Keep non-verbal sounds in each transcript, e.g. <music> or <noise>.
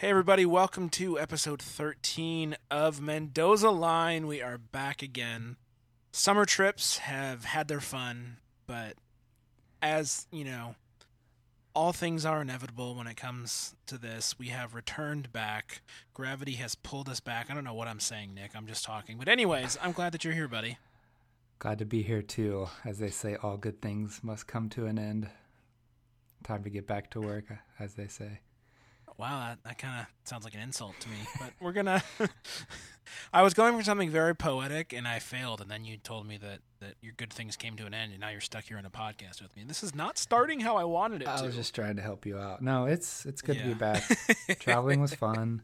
Hey, everybody, welcome to episode 13 of Mendoza Line. We are back again. Summer trips have had their fun, but as you know, all things are inevitable when it comes to this. We have returned back. Gravity has pulled us back. I don't know what I'm saying, Nick. I'm just talking. But, anyways, I'm glad that you're here, buddy. Glad to be here too. As they say, all good things must come to an end. Time to get back to work, as they say. Wow, that, that kind of sounds like an insult to me. <laughs> But we're gonna. <laughs> I was going for something very poetic, and I failed. And then you told me that that your good things came to an end, and now you're stuck here in a podcast with me. This is not starting how I wanted it I to. was just trying to help you out. No, it's it's good to be back. <laughs> Traveling was fun.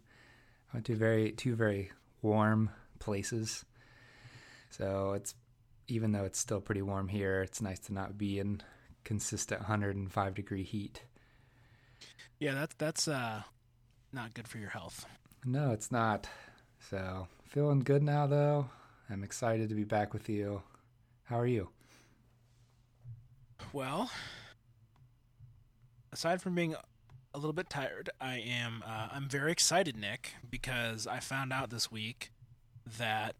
I went to very two very warm places. So it's even though it's still pretty warm here, it's nice to not be in consistent 105 degree heat. Yeah, that's that's uh not good for your health. No, it's not. So feeling good now though. I'm excited to be back with you. How are you? Well, aside from being a little bit tired, I am uh, I'm very excited, Nick, because I found out this week that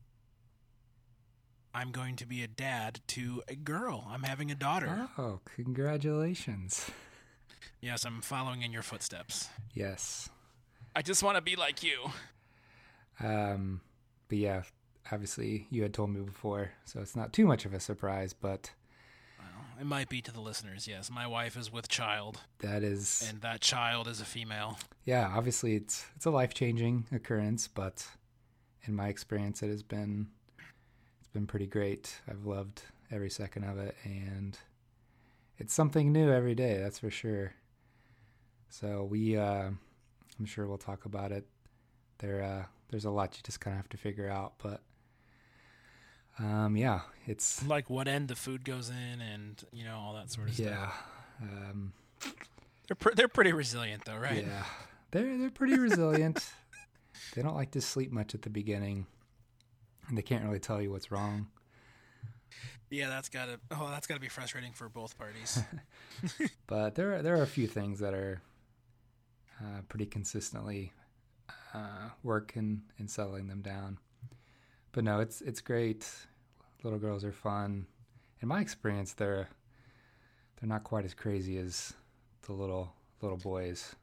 I'm going to be a dad to a girl. I'm having a daughter. Oh, congratulations. Yes, I'm following in your footsteps. Yes. I just want to be like you. Um, but yeah, obviously you had told me before, so it's not too much of a surprise, but Well, it might be to the listeners. Yes, my wife is with child, that is and that child is a female. yeah, obviously it's it's a life-changing occurrence, but in my experience it has been it's been pretty great. I've loved every second of it and it's something new every day, that's for sure. So we uh I'm sure we'll talk about it. There uh there's a lot you just kind of have to figure out, but um yeah, it's Like what end the food goes in, and you know all that sort of stuff. yeah. Um They're pr- they're pretty resilient though, right? Yeah, they're they're pretty resilient. <laughs> they don't like to sleep much at the beginning, and they can't really tell you what's wrong. Yeah, that's gotta. Oh, that's gotta be frustrating for both parties. <laughs> But there are, there are a few things that are uh, pretty consistently uh, work in, in settling them down. But no, it's it's great. Little girls are fun. In my experience, they're they're not quite as crazy as the little little boys.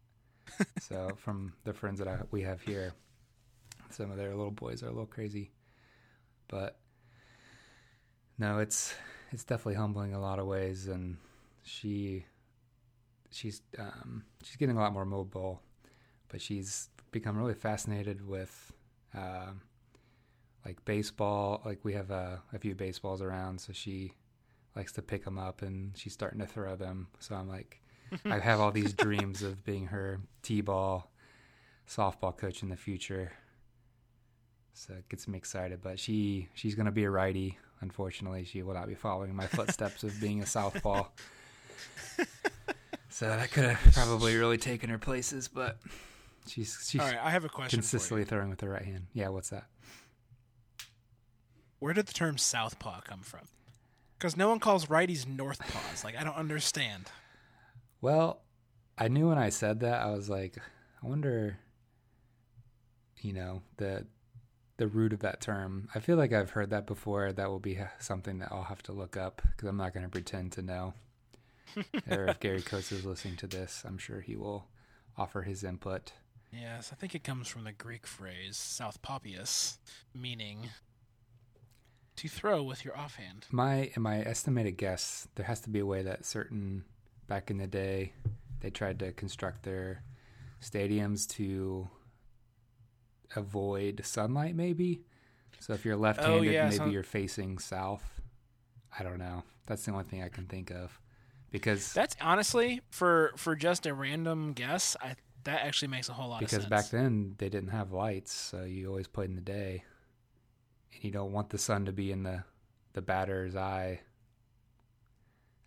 <laughs> so from the friends that I, we have here, some of their little boys are a little crazy, but no, it's it's definitely humbling in a lot of ways, and she she's um, she's getting a lot more mobile, but she's become really fascinated with um like baseball. Like we have a, a few baseballs around, so she likes to pick them up, and she's starting to throw them. So I'm like, I <laughs> have all these dreams of being her t-ball softball coach in the future. So it gets me excited. But she she's gonna be a righty. Unfortunately, she will not be following my footsteps of being a southpaw. <laughs> so that could have <laughs> probably really taken her places, but she's she's All right, I have a question consistently for throwing with her right hand. Yeah, what's that? Where did the term southpaw come from? Because no one calls righties northpaws. Like I don't understand. Well, I knew when I said that, I was like, I wonder, you know, the the root of that term. I feel like I've heard that before. That will be something that I'll have to look up because I'm not going to pretend to know. Or if Gary Coates is listening to this, I'm sure he will offer his input. Yes, I think it comes from the Greek phrase southpopius, meaning to throw with your offhand. My in my estimated guess, there has to be a way that certain back in the day they tried to construct their stadiums to avoid sunlight maybe. So if you're left-handed, oh, yeah, maybe so- you're facing south. I don't know. That's the only thing I can think of. Because That's honestly for for just a random guess. I that actually makes a whole lot because of sense. Because back then they didn't have lights, so you always played in the day. And you don't want the sun to be in the the batter's eye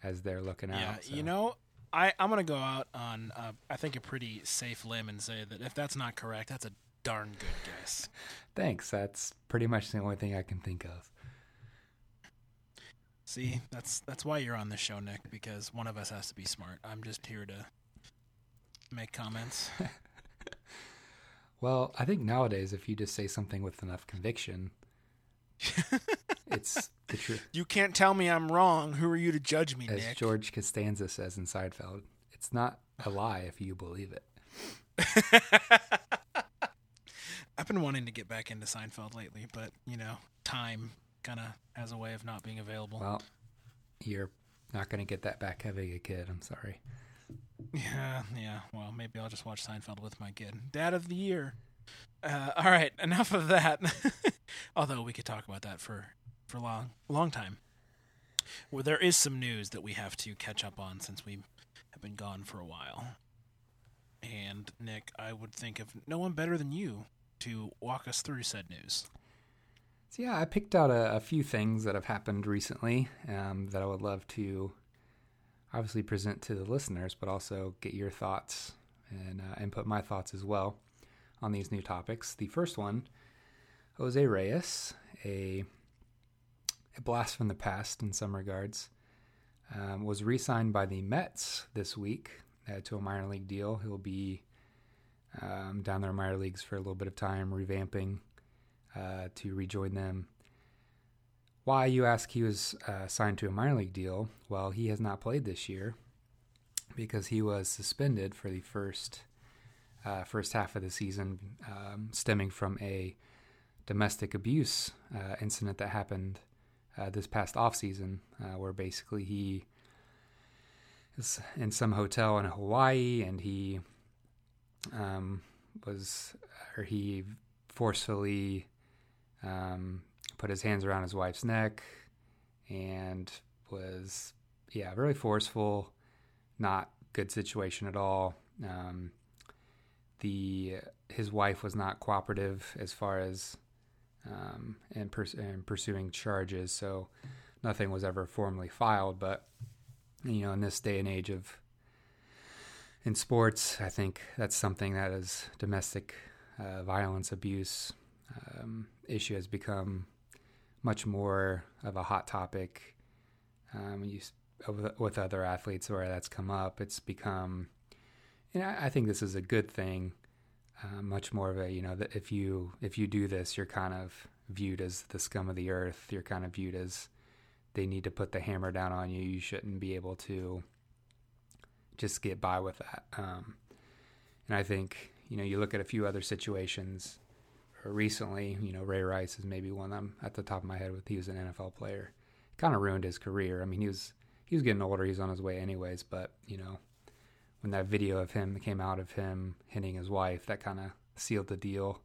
as they're looking yeah, out. so. you know, I I'm gonna go out on uh, I think a pretty safe limb and say that if that's not correct, that's a darn good guess. <laughs> Thanks. That's pretty much the only thing I can think of. See, that's that's why you're on this show, Nick, because one of us has to be smart. I'm just here to make comments. <laughs> Well, I think nowadays, if you just say something with enough conviction, it's the truth. <laughs> You can't tell me I'm wrong. Who are you to judge me, As Nick? George Costanza says in Seinfeld, it's not a lie if you believe it. <laughs> I've been wanting to get back into Seinfeld lately, but you know, time kind of has a way of not being available. Well, you're not going to get that back having a kid. I'm sorry. Yeah, yeah. Well, maybe I'll just watch Seinfeld with my kid. Dad of the year. Uh, all right, enough of that. <laughs> Although we could talk about that for for long, long time. Well, there is some news that we have to catch up on since we have been gone for a while. And Nick, I would think of no one better than you to walk us through said news. So yeah, I picked out a, a few things that have happened recently um, that I would love to obviously present to the listeners, but also get your thoughts and uh, my thoughts as well on these new topics. The first one, Jose Reyes, a a blast from the past in some regards, um, was re-signed by the Mets this week uh, to a minor league deal. He'll be um, down there in minor leagues for a little bit of time, revamping uh, to rejoin them. Why, you ask, he was uh, signed to a minor league deal? Well, he has not played this year because he was suspended for the first uh, first half of the season, um, stemming from a domestic abuse uh, incident that happened uh, this past off season, uh, where basically he is in some hotel in Hawaii and he um, was or he forcefully um, put his hands around his wife's neck and was yeah really forceful not good situation at all. Um, the his wife was not cooperative as far as um, in pursuing charges so nothing was ever formally filed but you know in this day and age of in sports i think that's something that is domestic uh, violence abuse um, issue has become much more of a hot topic. Um, you, with other athletes where that's come up, it's become, and I, I think this is a good thing. Uh, much more of a, you know, that if you if you do this, you're kind of viewed as the scum of the earth. You're kind of viewed as they need to put the hammer down on you. You shouldn't be able to just get by with that. Um, and I think you know you look at a few other situations recently, you know, Ray Rice is maybe one I'm at the top of my head with. He was an NFL player, kind of ruined his career. I mean, he was he was getting older. He's on his way anyways. But you know, when that video of him came out of him hitting his wife, that kind of sealed the deal,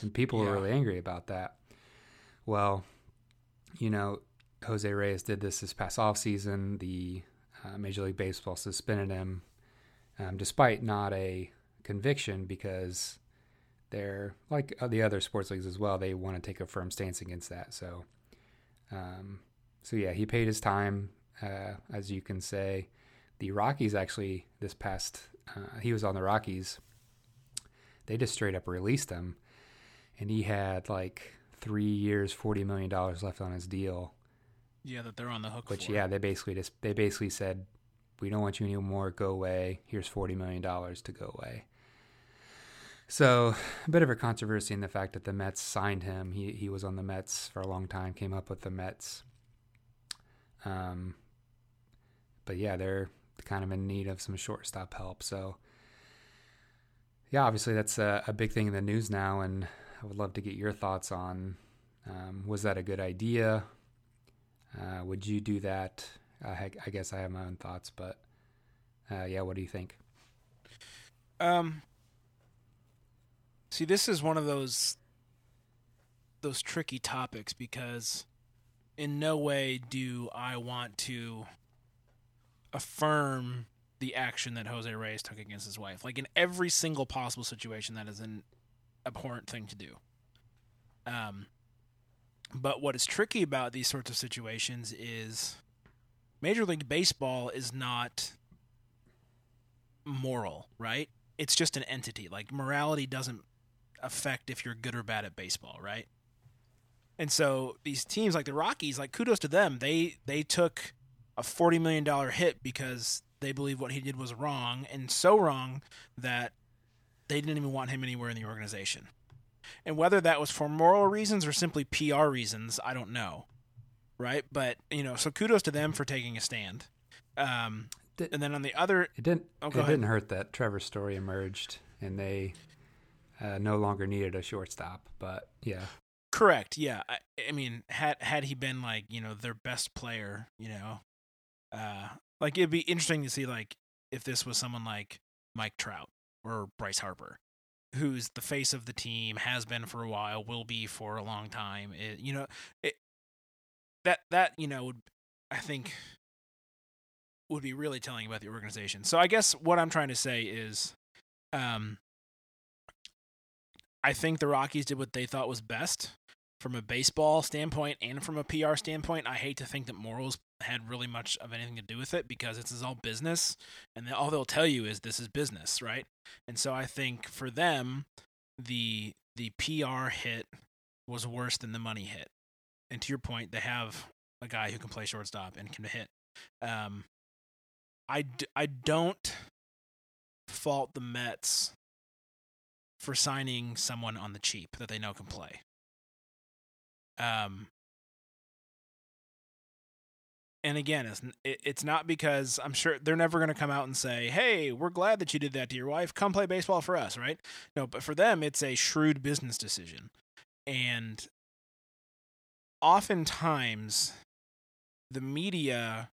and people yeah. were really angry about that. Well, you know, Jose Reyes did this this past off season. The uh, Major League Baseball suspended him, um, despite not a conviction because they're like the other sports leagues as well. They want to take a firm stance against that. So, um, so yeah, he paid his time, uh, as you can say. The Rockies actually this past uh, he was on the Rockies. They just straight up released him, and he had like three years, forty million dollars left on his deal. Yeah, that they're on the hook. Which for. yeah, they basically just they basically said, "We don't want you anymore. Go away. Here's forty million dollars to go away." So a bit of a controversy in the fact that the Mets signed him. He he was on the Mets for a long time. Came up with the Mets. Um, but yeah, they're kind of in need of some shortstop help. So yeah, obviously that's a, a big thing in the news now, and I would love to get your thoughts on um, was that a good idea? Uh, would you do that? I, I guess I have my own thoughts, but uh, yeah, what do you think? Um, See, this is one of those those tricky topics because in no way do I want to affirm the action that Jose Reyes took against his wife. Like in every single possible situation, that is an abhorrent thing to do. Um, but what is tricky about these sorts of situations is Major League Baseball is not moral, right? It's just an entity. Like morality doesn't affect if you're good or bad at baseball, right? And so these teams like the Rockies, like kudos to them. They they took a forty million dollar hit because they believe what he did was wrong and so wrong that they didn't even want him anywhere in the organization. And whether that was for moral reasons or simply PR reasons, I don't know. Right? But, you know, so kudos to them for taking a stand. Um, and then on the other, It didn't. Oh, it ahead. didn't hurt that Trevor Story emerged, and they uh, no longer needed a shortstop. But yeah, correct, yeah. I, I mean, had had he been like, you know, their best player, you know, uh, like it'd be interesting to see like if this was someone like Mike Trout or Bryce Harper, who's the face of the team, has been for a while, will be for a long time. It, you know, it, that that you know would I think would be really telling about the organization. So I guess what I'm trying to say is, um, I think the Rockies did what they thought was best from a baseball standpoint and from a PR standpoint. I hate to think that morals had really much of anything to do with it because this is all business, and all they'll tell you is this is business, right? And so I think for them, the the PR hit was worse than the money hit. And to your point, they have a guy who can play shortstop and can hit. Um, I, d- I don't fault the Mets for signing someone on the cheap that they know can play. Um, and again, it's it's not because I'm sure they're never going to come out and say, "Hey, we're glad that you did that to your wife. Come play baseball for us," right? No, but for them, it's a shrewd business decision, and oftentimes the media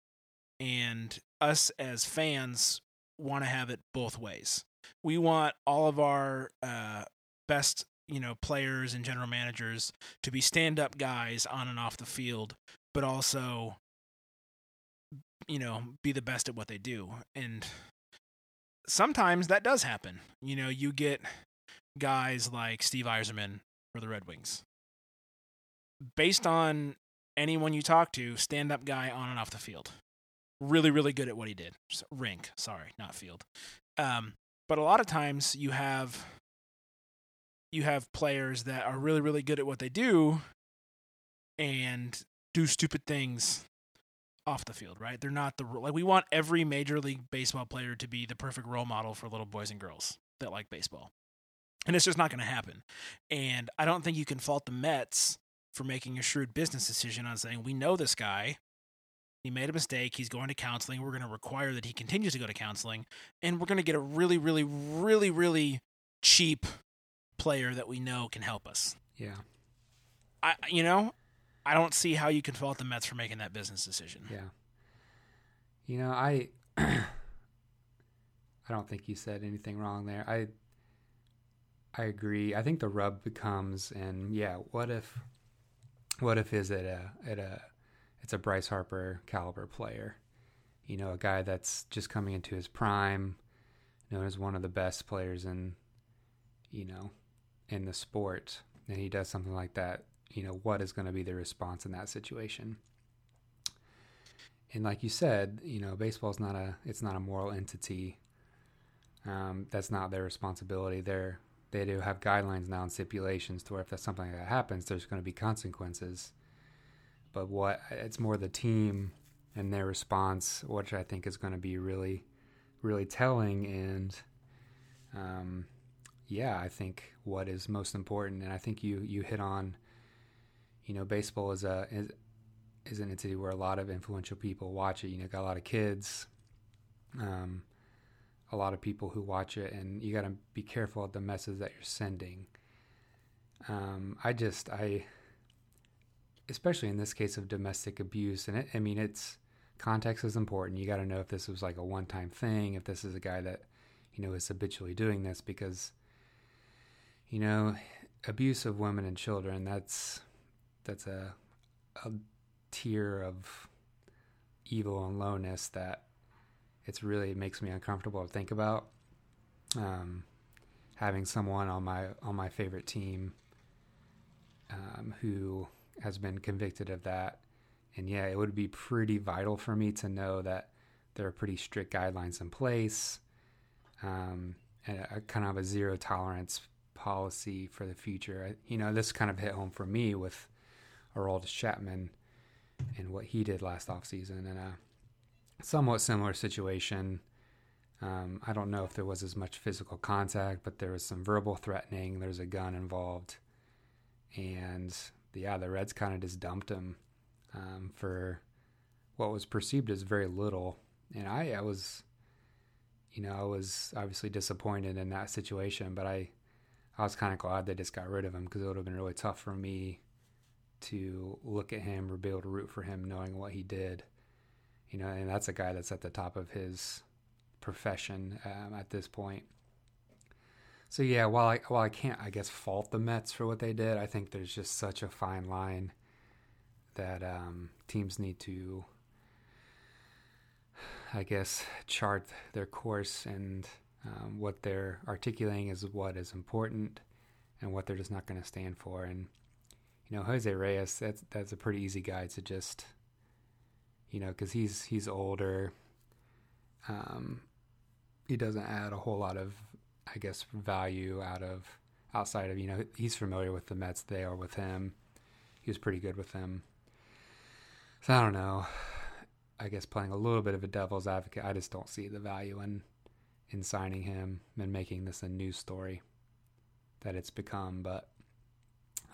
and us as fans want to have it both ways. We want all of our uh, best, you know, players and general managers to be stand-up guys on and off the field, but also, you know, be the best at what they do. And sometimes that does happen. You know, you get guys like Steve Yzerman for the Red Wings. Based on anyone you talk to, stand-up guy on and off the field really really good at what he did rink sorry not field um, but a lot of times you have you have players that are really really good at what they do and do stupid things off the field right? They're not the like we want every major league baseball player to be the perfect role model for little boys and girls that like baseball. And it's just not going to happen. And i don't think you can fault the mets for making a shrewd business decision on saying we know this guy he made a mistake. He's going to counseling. We're going to require that he continues to go to counseling. And we're going to get a really, really, really, really cheap player that we know can help us. yeah, I, you know, I don't see how you can fault the Mets for making that business decision. yeah. You know, I <clears throat> I don't think you said anything wrong there. I I agree. I think the rub becomes, and yeah, what if what if is it a at a it's a Bryce Harper caliber player, you know, a guy that's just coming into his prime, known as one of the best players in, you know, in the sport, and he does something like that. You know, what is going to be the response in that situation? And like you said, you know, baseball's not a it's not a moral entity. Um, that's not their responsibility. They're they do have guidelines now and stipulations to where if that's something that happens, there's going to be consequences. But what it's more the team and their response, which I think is going to be really, really telling. And um, yeah, I think what is most important, and I think you you hit on, you know, baseball is a is, is an entity where a lot of influential people watch it. You know, got a lot of kids. Um, a lot of people who watch it, and you got to be careful of the message that you're sending. Um, I just, I, especially in this case of domestic abuse, and it, I mean, it's context is important. You got to know if this was like a one time thing, if this is a guy that, you know, is habitually doing this, because, you know, abuse of women and children, that's, that's a, a tier of evil and lowness that it's really it makes me uncomfortable to think about. Um, having someone on my on my favorite team um, who has been convicted of that, and yeah, it would be pretty vital for me to know that there are pretty strict guidelines in place, um, and a, a kind of a zero tolerance policy for the future. You know, this kind of hit home for me with Aroldis Chapman and what he did last offseason, and a somewhat similar situation. Um, I don't know if there was as much physical contact, but there was some verbal threatening. There's a gun involved, and yeah, the Reds kind of just dumped him um, for what was perceived as very little. And I, I was, you know, I was obviously disappointed in that situation, but I, I was kind of glad they just got rid of him because it would have been really tough for me to look at him or be able to root for him knowing what he did. You know, and that's a guy that's at the top of his profession um, at this point. So yeah, while I while I can't I guess fault the Mets for what they did, I think there's just such a fine line that um, teams need to, I guess, chart their course and um, what they're articulating is what is important and what they're just not going to stand for. And you know, Jose Reyes, that's that's a pretty easy guy to just, you know, because he's he's older. Um, he doesn't add a whole lot of, I guess, value out of outside of you know he's familiar with the Mets. They are with him. He was pretty good with them. So I don't know. I guess playing a little bit of a devil's advocate, I just don't see the value in in signing him and making this a news story that it's become. But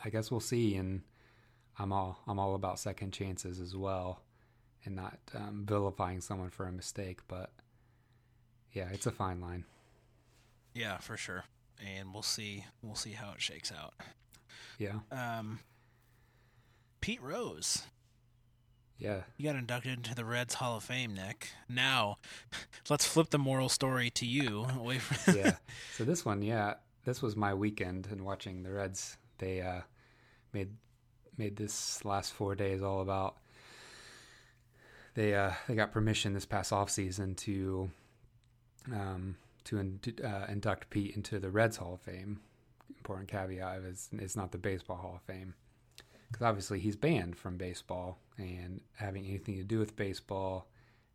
I guess we'll see. And I'm all I'm all about second chances as well, and not um, vilifying someone for a mistake. But yeah, it's a fine line. Yeah, for sure. And we'll see. We'll see how it shakes out. Yeah. Um, Pete Rose. Yeah. You got inducted into the Reds Hall of Fame, Nick. Now, <laughs> let's flip the moral story to you. Away from <laughs> yeah. <laughs> So this one, yeah, this was my weekend and watching the Reds. They uh, made made this last four days all about. They uh, they got permission this past off season to um, to uh, induct Pete into the Reds Hall of Fame. Important caveat is it's not the Baseball Hall of Fame because obviously he's banned from baseball and having anything to do with baseball,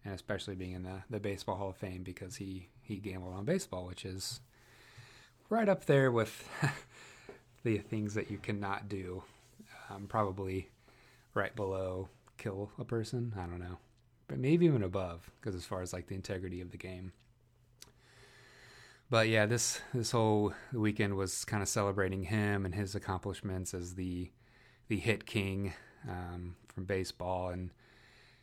and especially being in the, the Baseball Hall of Fame because he he gambled on baseball, which is right up there with <laughs> the things that you cannot do. Um, probably right below kill a person. I don't know, but maybe even above because as far as like the integrity of the game but yeah, this this whole weekend was kind of celebrating him and his accomplishments as the the hit king um, from baseball and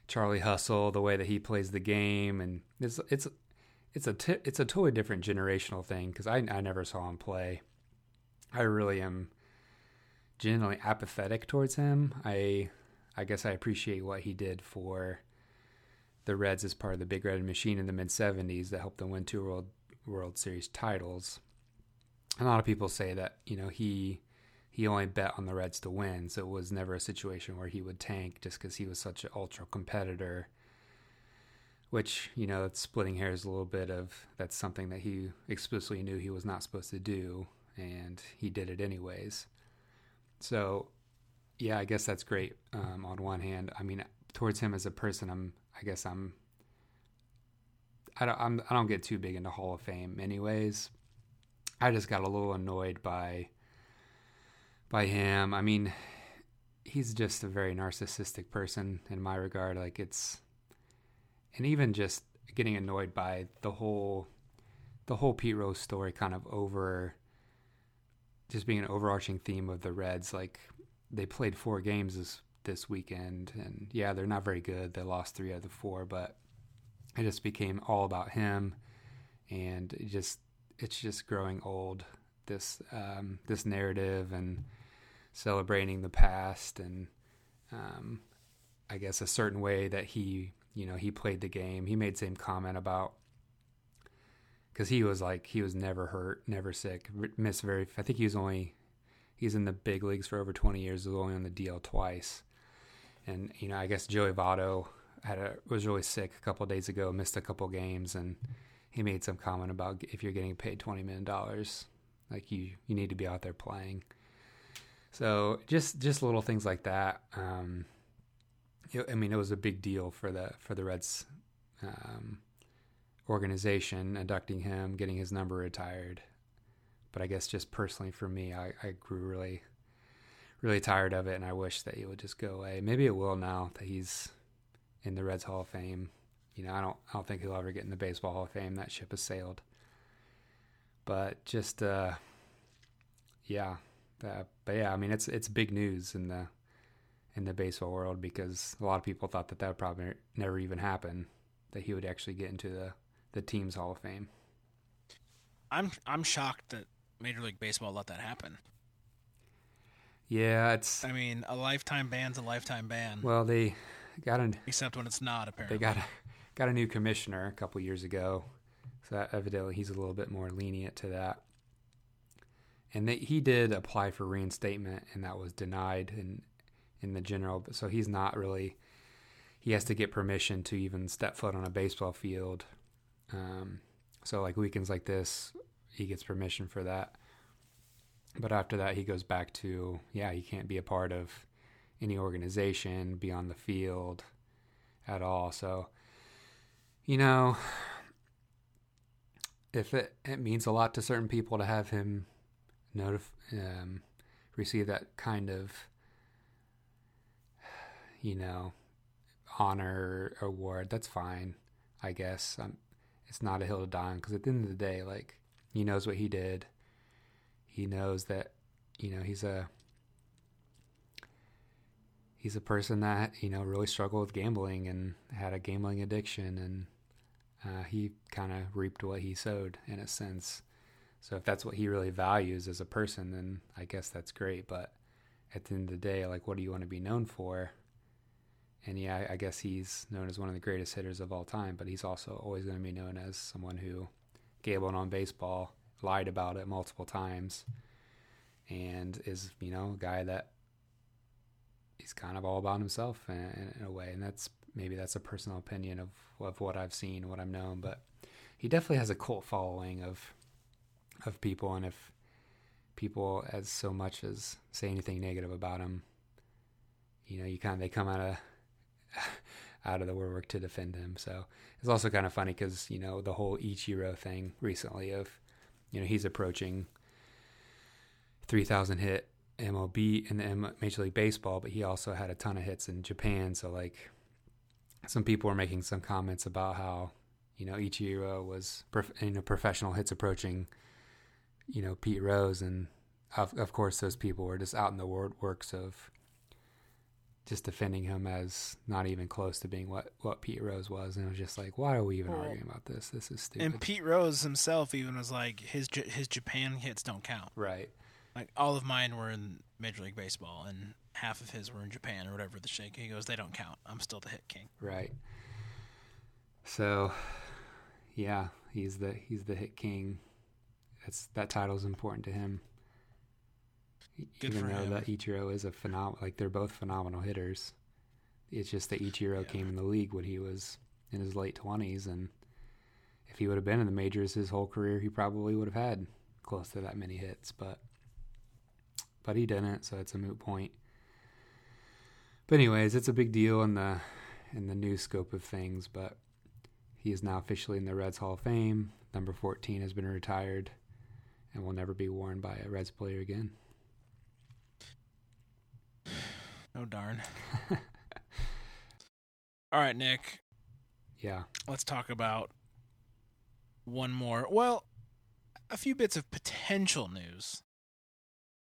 Charlie Hustle, the way that he plays the game, and it's it's it's a t- it's a totally different generational thing because I I never saw him play. I really am genuinely apathetic towards him. I I guess I appreciate what he did for the Reds as part of the Big Red Machine in the mid '70s that helped them win two World World Series titles. A lot of people say that you know he he only bet on the Reds to win, so it was never a situation where he would tank just because he was such an ultra competitor. Which you know, it's splitting hairs a little bit of that's something that he explicitly knew he was not supposed to do, and he did it anyways. So, yeah, I guess that's great. Um, on one hand, I mean, towards him as a person, I'm I guess I'm I don't I'm, I don't get too big into Hall of Fame anyways. I just got a little annoyed by by him. I mean, he's just a very narcissistic person in my regard. Like it's and even just getting annoyed by the whole the whole Pete Rose story kind of over just being an overarching theme of the Reds. Like they played four games this this weekend and yeah, they're not very good. They lost three out of the four, but it just became all about him, and it just it's just growing old. This um, this narrative and celebrating the past and um, I guess a certain way that he you know he played the game. He made same comment about because he was like he was never hurt, never sick, missed very. I think he was only he's in the big leagues for over 20 years. Was only on the DL twice, and you know I guess Joey Votto had a was really sick a couple days ago, missed a couple games, and he made some comment about if you're getting paid twenty million dollars, like you you need to be out there playing. So just just little things like that. Um, I mean, it was a big deal for the for the Reds um, organization inducting him, getting his number retired. But I guess just personally for me, I, I grew really really tired of it, and I wish that he would just go away. Maybe it will now that he's in the Reds Hall of Fame. you know, I don't I don't think he'll ever get in the Baseball Hall of Fame. That ship has sailed. But just uh, yeah, uh, but yeah, I mean it's it's big news in the in the baseball world because a lot of people thought that that would probably never even happen that he would actually get into the the team's Hall of Fame. I'm I'm shocked that Major League Baseball let that happen. Yeah, it's. I mean, a lifetime ban's a lifetime ban. Well, they got an. Except when it's not, apparently. They got a, got a new commissioner a couple years ago, so that evidently he's a little bit more lenient to that. And they, he did apply for reinstatement, and that was denied in in the general. So he's not really. He has to get permission to even step foot on a baseball field. Um, so like weekends like this, he gets permission for that. But after that, he goes back to yeah, he can't be a part of any organization, be on the field at all. So, you know, if it, it means a lot to certain people to have him notif- um, receive that kind of, you know, honor award, that's fine, I guess. Um, it's not a hill to die on because at the end of the day, like, he knows what he did. He knows that, you know, he's a he's a person that you know really struggled with gambling and had a gambling addiction and uh, he kind of reaped what he sowed in a sense. So if that's what he really values as a person then i guess that's great. But at the end of the day like what do you want to be known for? And yeah i guess he's known as one of the greatest hitters of all time but he's also always going to be known as someone who gambled on baseball lied about it multiple times and is you know a guy that he's kind of all about himself in, in, a way, and that's maybe that's a personal opinion of of what I've seen, what I've known, but he definitely has a cult following of of people, and if people as so much as say anything negative about him, you know, you kind of they come out of <laughs> out of the woodwork to defend him. So it's also kind of funny because you know the whole Ichiro thing recently of you know he's approaching three thousand hit MLB in the Major League Baseball, but he also had a ton of hits in Japan. So like, some people were making some comments about how you know Ichiro was prof- you know professional hits approaching you know Pete Rose, and of of course those people were just out in the works of just defending him as not even close to being what what Pete Rose was, and it was just like, why are we even well, arguing about this? This is stupid. And Pete Rose himself even was like, his his Japan hits don't count. Right. Like all of mine were in Major League Baseball, and half of his were in Japan or whatever the shake. He goes, they don't count. I'm still the hit king. Right. So, yeah, he's the he's the hit king. That's that title is important to him. Good Even though him. that Ichiro is a phenomenal, like they're both phenomenal hitters. It's just that Ichiro Yeah. came in the league when he was in his late twenties, and if he would have been in the majors his whole career, he probably would have had close to that many hits. But but he didn't, so it's a moot point. But anyways, it's a big deal in the in the new scope of things. But he is now officially in the Reds Hall of Fame. Number fourteen has been retired, and will never be worn by a Reds player again. Oh darn. <laughs> All right, Nick. Yeah, Let's talk about one more. Well, a few bits of potential news.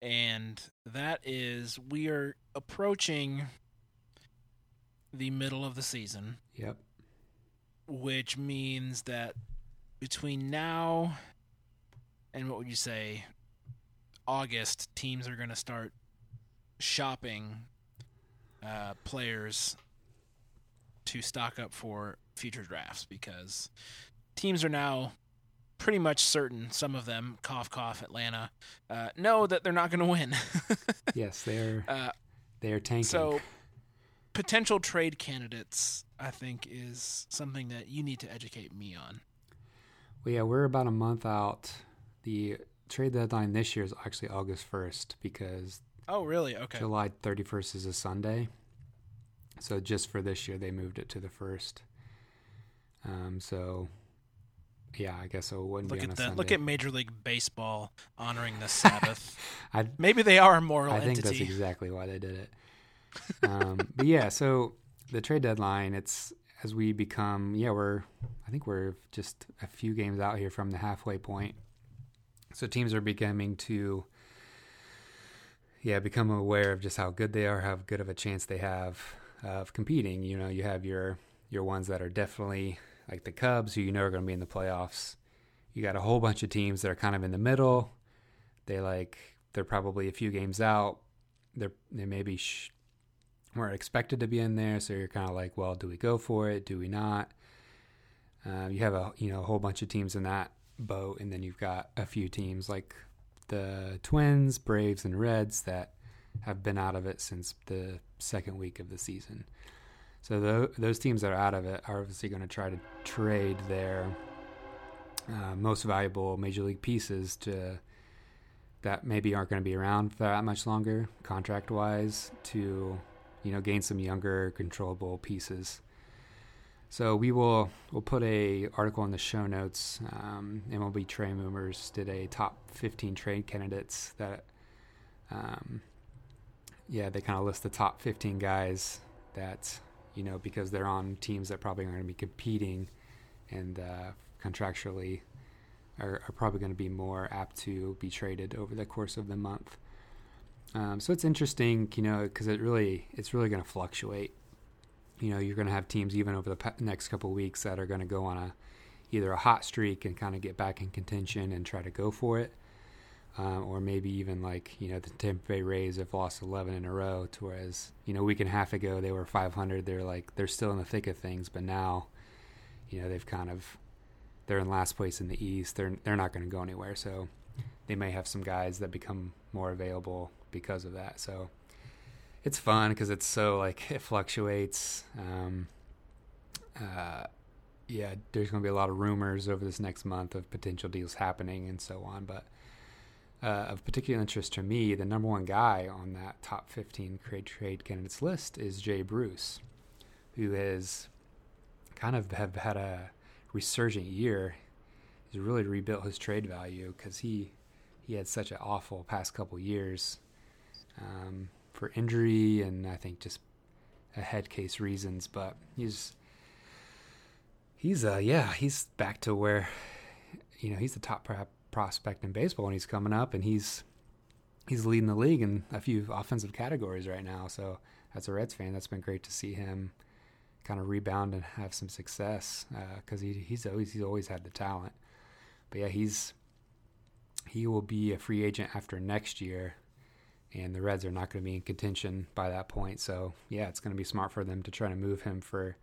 And that is we are approaching the middle of the season, yep, which means that between now and what would you say August, teams are going to start shopping uh, players to stock up for future drafts because teams are now pretty much certain some of them cough cough atlanta uh, know that they're not going to win <laughs> yes, they're uh, they're tanking. so potential trade candidates i think is something that you need to educate me on well, yeah, we're about a month out. The trade deadline this year is actually August first because oh really okay July 31st is a Sunday. So just for this year, they moved it to the first. Um, so yeah, I guess so it wouldn't look be on at Sunday. look at major league baseball honoring the <laughs> sabbath <laughs> I, maybe they are a moral I think entity that's exactly why they did it. <laughs> Um, but yeah, so the trade deadline, it's as we become, yeah, we're I think we're just a few games out here from the halfway point. So teams are becoming to yeah, become aware of just how good they are, how good of a chance they have of competing. You know, you have your your ones that are definitely like the Cubs, who you know are going to be in the playoffs. You got a whole bunch of teams that are kind of in the middle. They like they're probably a few games out. They're they maybe sh- weren't expected to be in there, so you're kind of like, well, do we go for it? Do we not? Uh, you have a you know a whole bunch of teams in that boat, and then you've got a few teams like the Twins, Braves, and Reds that have been out of it since the second week of the season. So those teams that are out of it are obviously going to try to trade their uh, most valuable major league pieces to that maybe aren't going to be around for that much longer, contract wise, to you know gain some younger, controllable pieces. So we will we'll put a article in the show notes. Um, MLB Trade Rumors did a top 15 trade candidates that, um, yeah, they kind of list the top 15 guys that you know because they're on teams that probably aren't going to be competing and uh, contractually are, are probably going to be more apt to be traded over the course of the month. Um, so it's interesting, you know, because it really it's really going to fluctuate you know you're going to have teams even over the next couple weeks that are going to go on a either a hot streak and kind of get back in contention and try to go for it, um, or maybe even like you know the Tampa Bay Rays have lost 11 in a row, to whereas you know a week and a half ago they were 500. They're like they're still in the thick of things, but now you know they've kind of they're in last place in the East. They're they're not going to go anywhere, so they may have some guys that become more available because of that. So it's fun because it's so like it fluctuates. Um, uh, yeah, there's going to be a lot of rumors over this next month of potential deals happening and so on. But uh, of particular interest to me, the number one guy on that top 15 trade trade candidates list is Jay Bruce, who has kind of have had a resurgent year. He's really rebuilt his trade value because he he had such an awful past couple years. Um, for injury and I think just a head case reasons. But he's he's uh yeah he's back to where you know he's the top prospect in baseball and he's coming up and he's he's leading the league in a few offensive categories right now. So as a Reds fan, that's been great to see him kind of rebound and have some success because uh, he he's always he's always had the talent. But yeah, he's he will be a free agent after next year and the Reds are not going to be in contention by that point. So yeah, it's going to be smart for them to try to move him for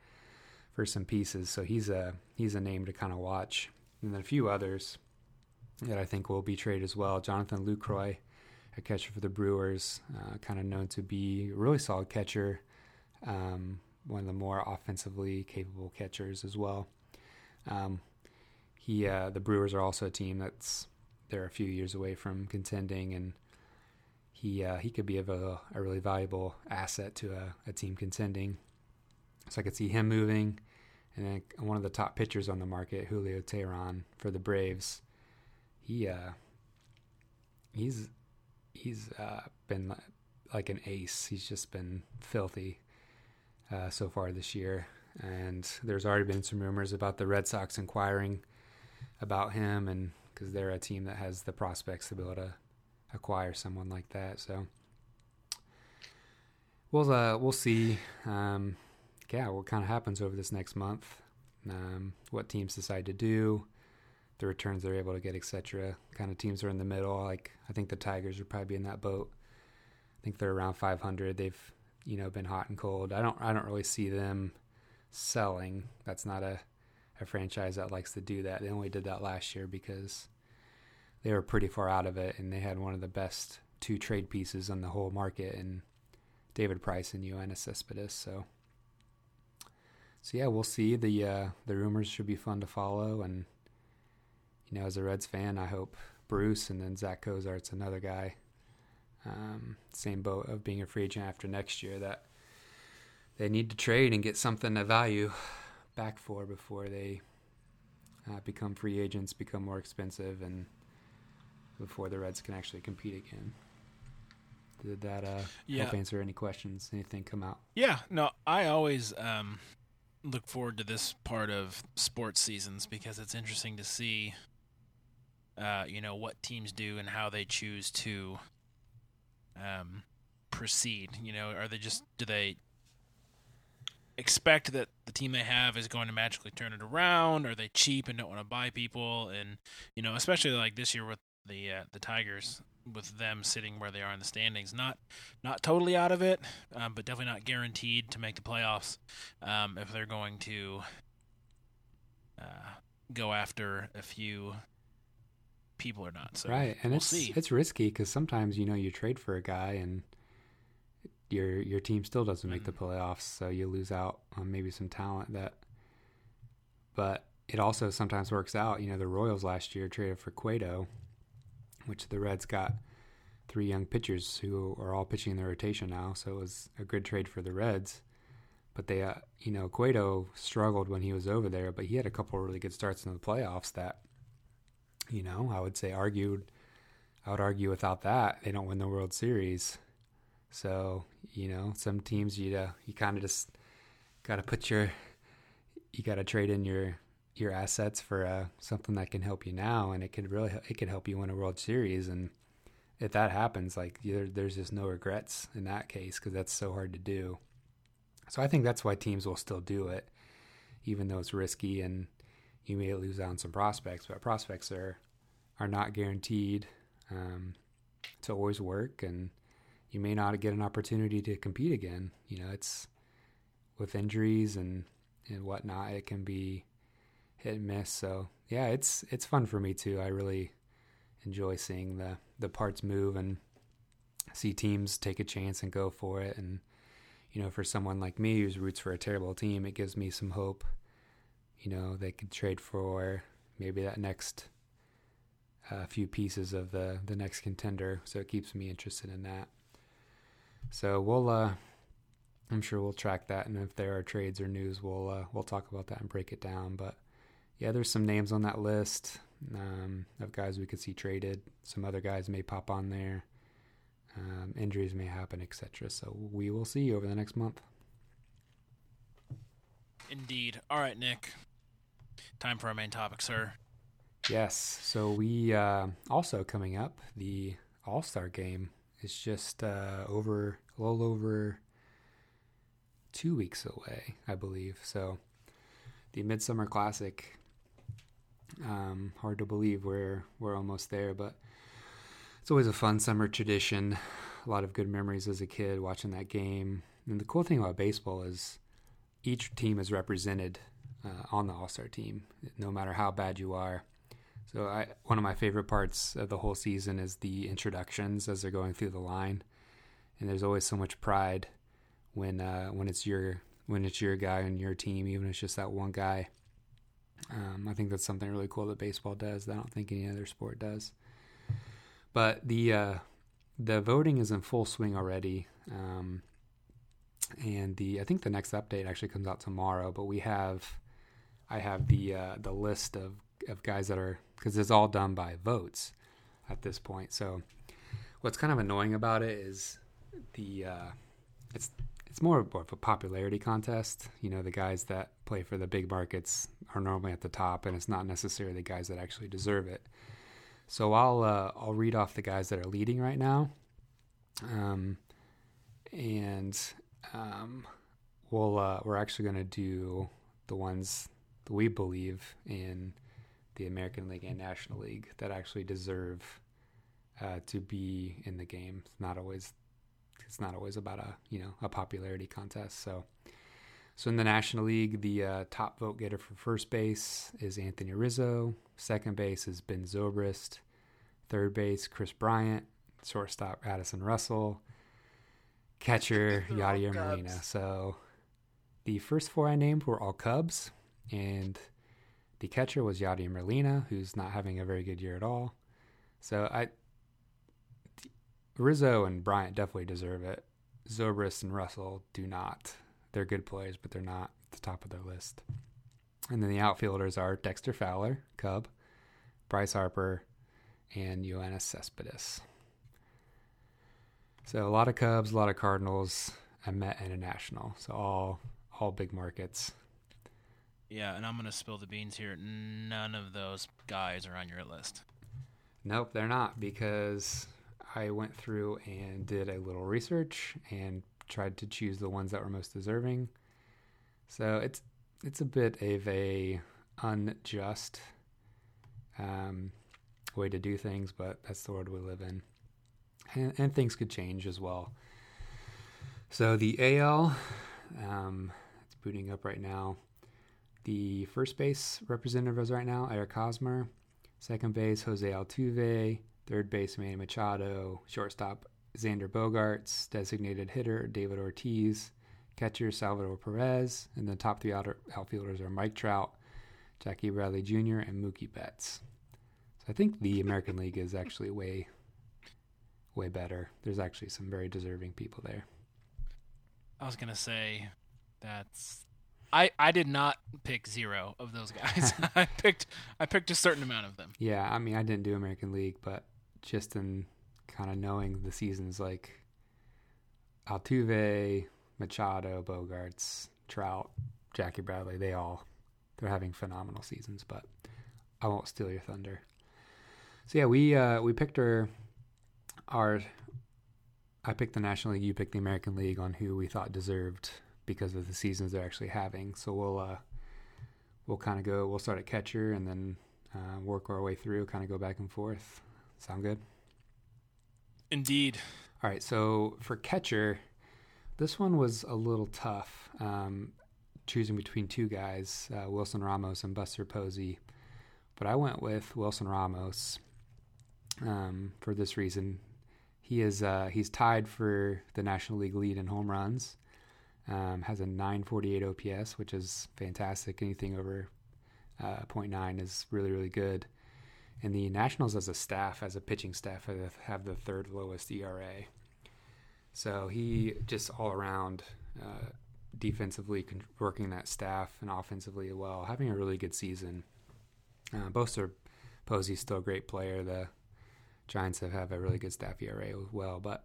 for some pieces. So he's a he's a name to kind of watch, and then a few others that I think will be traded as well. Jonathan Lucroy, a catcher for the Brewers, uh, kind of known to be a really solid catcher, um, one of the more offensively capable catchers as well. Um, he uh, the Brewers are also a team that's they're a few years away from contending and he uh, he could be of a, a really valuable asset to a, a, team contending. So I could see him moving, and then one of the top pitchers on the market, Julio Teheran for the Braves. He uh, he's he's uh, been like an ace. He's just been filthy uh, so far this year, and there's already been some rumors about the Red Sox inquiring about him, and because they're a team that has the prospects to be able to acquire someone like that. So we'll uh, we'll see. Um, yeah, what kind of happens over this next month? Um, what teams decide to do, the returns they're able to get, etc. Kind of teams are in the middle. Like I think the Tigers would probably be in that boat. I think they're around 500. They've you know been hot and cold. I don't I don't really see them selling. That's not a a franchise that likes to do that. They only did that last year because they were pretty far out of it, and they had one of the best two trade pieces on the whole market, and David Price and Yoenis Cespedes. So, so yeah, we'll see. The uh, the rumors should be fun to follow, and you know, as a Reds fan, I hope Bruce and then Zach Cozart's another guy. Um, same boat of being a free agent after next year that they need to trade and get something of value back for before they uh, become free agents, become more expensive, and before the Reds can actually compete again. Did that uh, yeah. help answer any questions? Anything come out? Yeah, no, I always um, look forward to this part of sports seasons because it's interesting to see, uh, you know, what teams do and how they choose to um, proceed. You know, are they just do they expect that the team they have is going to magically turn it around? Are they cheap and don't want to buy people? And you know, especially like this year with the uh, the Tigers, with them sitting where they are in the standings, not not totally out of it, um, but definitely not guaranteed to make the playoffs um, if they're going to uh, go after a few people or not. So right, and we'll it's see. it's risky because sometimes you know you trade for a guy and your your team still doesn't make the Mm-hmm. playoffs, so you lose out on maybe some talent that. But it also sometimes works out. You know, the Royals last year traded for Cueto, which the Reds got three young pitchers who are all pitching in the rotation now, so it was a good trade for the Reds. But they, uh, you know, Cueto struggled when he was over there, but he had a couple really good starts in the playoffs that, you know, I would say argued. I would argue without that, they don't win the World Series. So you know, some teams you uh, you kind of just got to put your you got to trade in your your assets for uh, something that can help you now, and it could really it could help you win a World Series. And if that happens, like there, there's just no regrets in that case because that's so hard to do. So I think that's why teams will still do it, even though it's risky and you may lose out on some prospects. But prospects are are not guaranteed um, to always work, and you may not get an opportunity to compete again. You know, it's with injuries and and whatnot, it can be hit and miss. So yeah, it's it's fun for me too. I really enjoy seeing the the parts move and see teams take a chance and go for it. And you know, for someone like me who's roots for a terrible team, it gives me some hope. You know, they could trade for maybe that next uh, few pieces of the the next contender. So it keeps me interested in that. So we'll, uh, I'm sure we'll track that, and if there are trades or news, we'll uh, we'll talk about that and break it down. But yeah, there's some names on that list um, of guys we could see traded. Some other guys may pop on there. Um, injuries may happen, etc. So we will see you over the next month. Indeed. All right, Nick. Time for our main topic, sir. Yes. So we uh, also coming up the All Star game is just uh, over a little over two weeks away, I believe. So the Midsummer Classic. Um, hard to believe we're we're almost there, but it's always a fun summer tradition. A lot of good memories as a kid watching that game. And the cool thing about baseball is each team is represented uh, on the All Star team, no matter how bad you are. So I, one of my favorite parts of the whole season is the introductions as they're going through the line, and there's always so much pride when uh, when it's your when it's your guy on your team, even if it's just that one guy. Um, I think that's something really cool that baseball does I don't think any other sport does. But the uh, the voting is in full swing already, um, and the I think the next update actually comes out tomorrow. But we have I have the uh, the list of of guys that are because it's all done by votes at this point. So what's kind of annoying about it is the uh, it's it's more of a popularity contest. You know, the guys that play for the big markets are normally at the top, and it's not necessarily the guys that actually deserve it. So I'll uh, I'll read off the guys that are leading right now, um, and um, we'll uh, we're actually going to do the ones that we believe in the American League and National League that actually deserve uh, to be in the game. It's not always it's not always about a you know a popularity contest. So so in the National League, the uh, top vote getter for first base is Anthony Rizzo. Second base is Ben Zobrist. Third base Kris Bryant. Shortstop Addison Russell. Catcher Yadier. Molina. So the first four I named were all Cubs, and the catcher was Yadier Molina, who's not having a very good year at all. So I Rizzo and Bryant definitely deserve it. Zobrist and Russell do not. They're good players, but they're not at the top of their list. And then the outfielders are Dexter Fowler, Cub, Bryce Harper, and Yoenis Cespedes. So a lot of Cubs, a lot of Cardinals, a Met and a National. So all all big markets. Yeah, and I'm gonna spill the beans here. None of those guys are on your list. Nope, they're not because I went through and did a little research and tried to choose the ones that were most deserving. So it's it's a bit of a unjust um, way to do things, but that's the world we live in, and, and things could change as well. So the AL, um, it's booting up right now. The first base representative is right now Eric Hosmer. Second base Jose Altuve. Third base Manny Machado. Shortstop Xander Bogaerts. Designated hitter David Ortiz. Catcher Salvador Perez. And the top three outfielders are Mike Trout, Jackie Bradley Jr., and Mookie Betts. So I think the American League is actually way, way better. There's actually some very deserving people there. I was gonna say that's I, I did not pick zero of those guys. <laughs> <laughs> I picked I picked a certain amount of them. Yeah, I mean I didn't do American League, but just in kind of knowing the seasons like Altuve, Machado, Bogaerts, Trout, Jackie Bradley, they all they're having phenomenal seasons, but I won't steal your thunder. So yeah, we uh, we picked our our I picked the National League, you picked the American League on who we thought deserved because of the seasons they're actually having. So we'll uh, we'll kind of go. We'll start at catcher and then uh, work our way through. Kind of go back and forth. Sound good? Indeed. All right. So for catcher, this one was a little tough. Um, choosing between two guys, uh, Wilson Ramos and Buster Posey, but I went with Wilson Ramos um, for this reason. He is uh, he's tied for the National League lead in home runs. Um, has a 948 OPS, which is fantastic. Anything over uh, 0.9 is really, really good. And the Nationals, as a staff, as a pitching staff, have the third lowest ERA. So he just all around uh, defensively working that staff and offensively well, having a really good season. Uh, Buster Posey's still a great player. The Giants have, have a really good staff ERA as well, but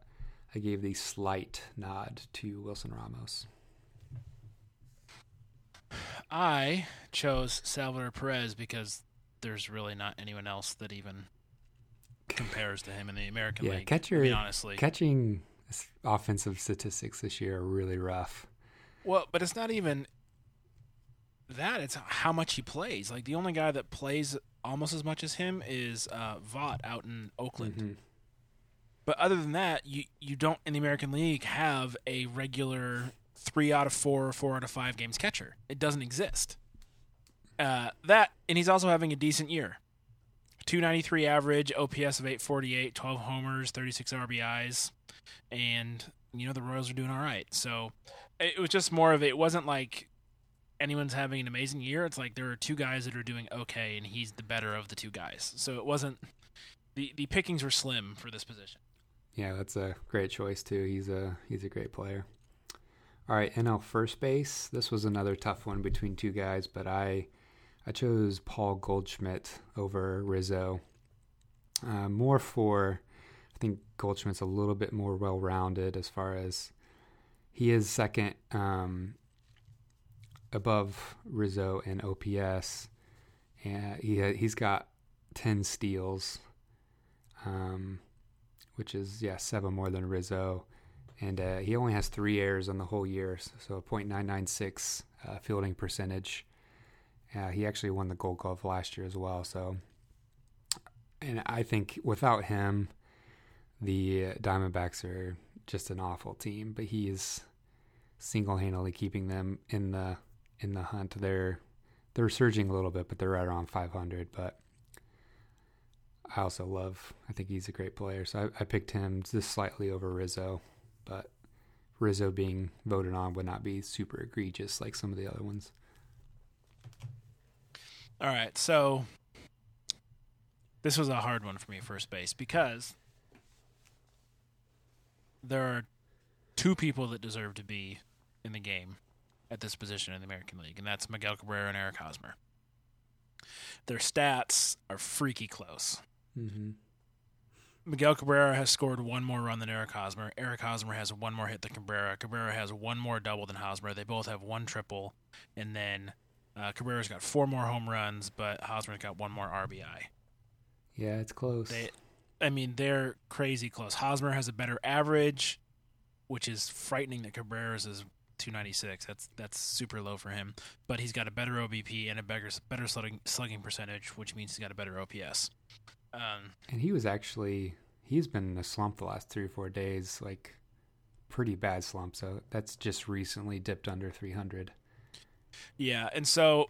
I gave the slight nod to Wilson Ramos. I chose Salvador Perez because there's really not anyone else that even compares to him in the American yeah, League. Catcher, I mean, honestly, catching offensive statistics this year are really rough. Well, but it's not even that; it's how much he plays. Like the only guy that plays almost as much as him is uh, Vogt out in Oakland. Mm-hmm. But other than that, you you don't in the American League have a regular three out of four or four out of five games catcher. It doesn't exist. Uh, that and he's also having a decent year. 293 average, OPS of 848, 12 homers, 36 RBIs, and you know the Royals are doing all right. So it was just more of it wasn't like anyone's having an amazing year. It's like there are two guys that are doing okay, and he's the better of the two guys. So it wasn't the the pickings were slim for this position. Yeah, that's a great choice too. He's a he's a great player. All right, NL first base. This was another tough one between two guys, but I I chose Paul Goldschmidt over Rizzo. Uh, more for I think Goldschmidt's a little bit more well rounded as far as he is second um, above Rizzo in OPS, and he he's got ten steals. Um, which is yeah seven more than Rizzo, and uh, he only has three errors on the whole year, so .996 uh, fielding percentage. Uh, he actually won the Gold Glove last year as well. So, and I think without him, the Diamondbacks are just an awful team. But he is single-handedly keeping them in the in the hunt. They're they're surging a little bit, but they're right around 500. But I also love. I think he's a great player, so I, I picked him just slightly over Rizzo, but Rizzo being voted on would not be super egregious like some of the other ones. All right, so this was a hard one for me, first base, because there are two people that deserve to be in the game at this position in the American League, and that's Miguel Cabrera and Eric Hosmer. Their stats are freaky close. Mm-hmm. Miguel Cabrera has scored one more run than Eric Hosmer. Eric Hosmer has one more hit than Cabrera. Cabrera has one more double than Hosmer. They both have one triple, and then uh, Cabrera's got four more home runs, but Hosmer's got one more RBI. Yeah, it's close. They, I mean, they're crazy close. Hosmer has a better average, which is frightening that Cabrera's is 296. That's that's super low for him. But he's got a better OBP and a better better slugging, slugging percentage, which means he's got a better OPS. Um, and he was actually he's been in a slump the last three or four days, like pretty bad slump. So that's just recently dipped under 300. Yeah, and so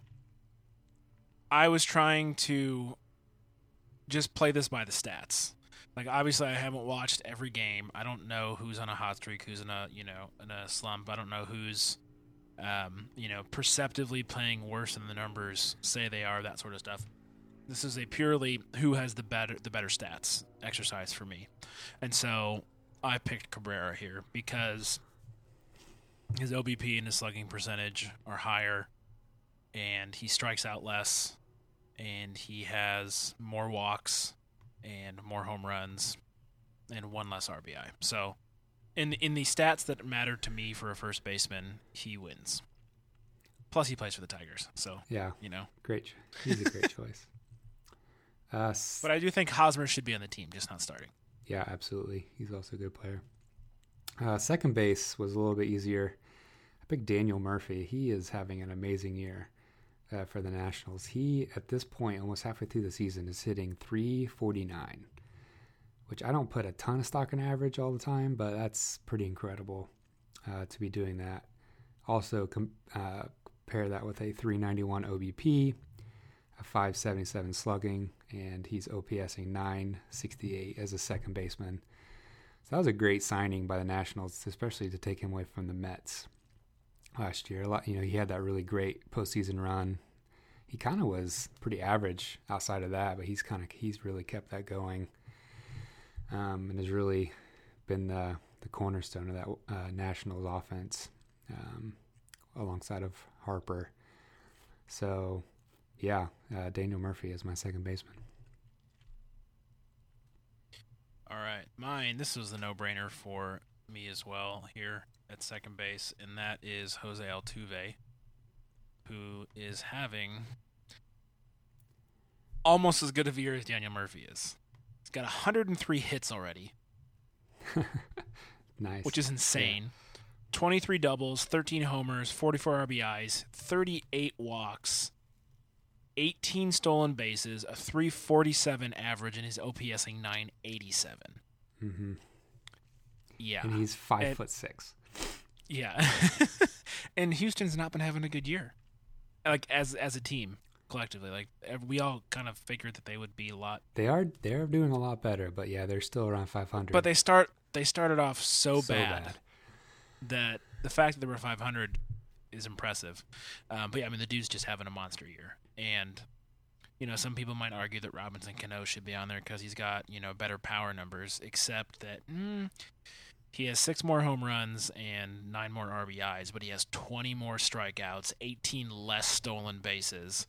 I was trying to just play this by the stats. Like obviously I haven't watched every game. I don't know who's on a hot streak, who's in a, you know, in a slump. I don't know who's um, you know, perceptively playing worse than the numbers say they are, that sort of stuff. This is a purely who has the better the better stats exercise for me. And so I picked Cabrera here because his OBP and his slugging percentage are higher, and he strikes out less, and he has more walks and more home runs, and one less RBI. So, in in the stats that matter to me for a first baseman, he wins. Plus, he plays for the Tigers, so yeah, you know, great. He's a great <laughs> choice. Uh, but I do think Hosmer should be on the team, just not starting. Yeah, absolutely. He's also a good player. Uh, second base was a little bit easier. I picked Daniel Murphy. He is having an amazing year uh, for the Nationals. He, at this point, almost halfway through the season, is hitting 349, which I don't put a ton of stock in average all the time, but that's pretty incredible uh, to be doing that. Also, com- uh, compare that with a 391 OBP, a 577 slugging, and he's OPSing 968 as a second baseman. So that was a great signing by the Nationals, especially to take him away from the Mets last year. A lot, you know, he had that really great postseason run. He kind of was pretty average outside of that, but he's kind of he's really kept that going, um, and has really been the the cornerstone of that uh, Nationals offense, um, alongside of Harper. So, yeah, uh, Daniel Murphy is my second baseman. All right, mine. This was the no-brainer for me as well here at second base, and that is Jose Altuve, who is having almost as good of a year as Daniel Murphy is. He's got 103 hits already. <laughs> nice. Which is insane. Yeah. 23 doubles, 13 homers, 44 RBIs, 38 walks, 18 stolen bases, a 347 average, and his OPSing 987. Mm-hmm. Yeah. And he's five and, foot six. Yeah. <laughs> and Houston's not been having a good year. Like as as a team collectively, like we all kind of figured that they would be a lot. They are they're doing a lot better, but yeah, they're still around 500. But they start they started off so, so bad, bad, that the fact that they were 500 is impressive. Um, but yeah, I mean the dude's just having a monster year, and you know some people might argue that Robinson Cano should be on there because he's got you know better power numbers, except that. Mm, he has six more home runs and nine more RBIs, but he has 20 more strikeouts, 18 less stolen bases,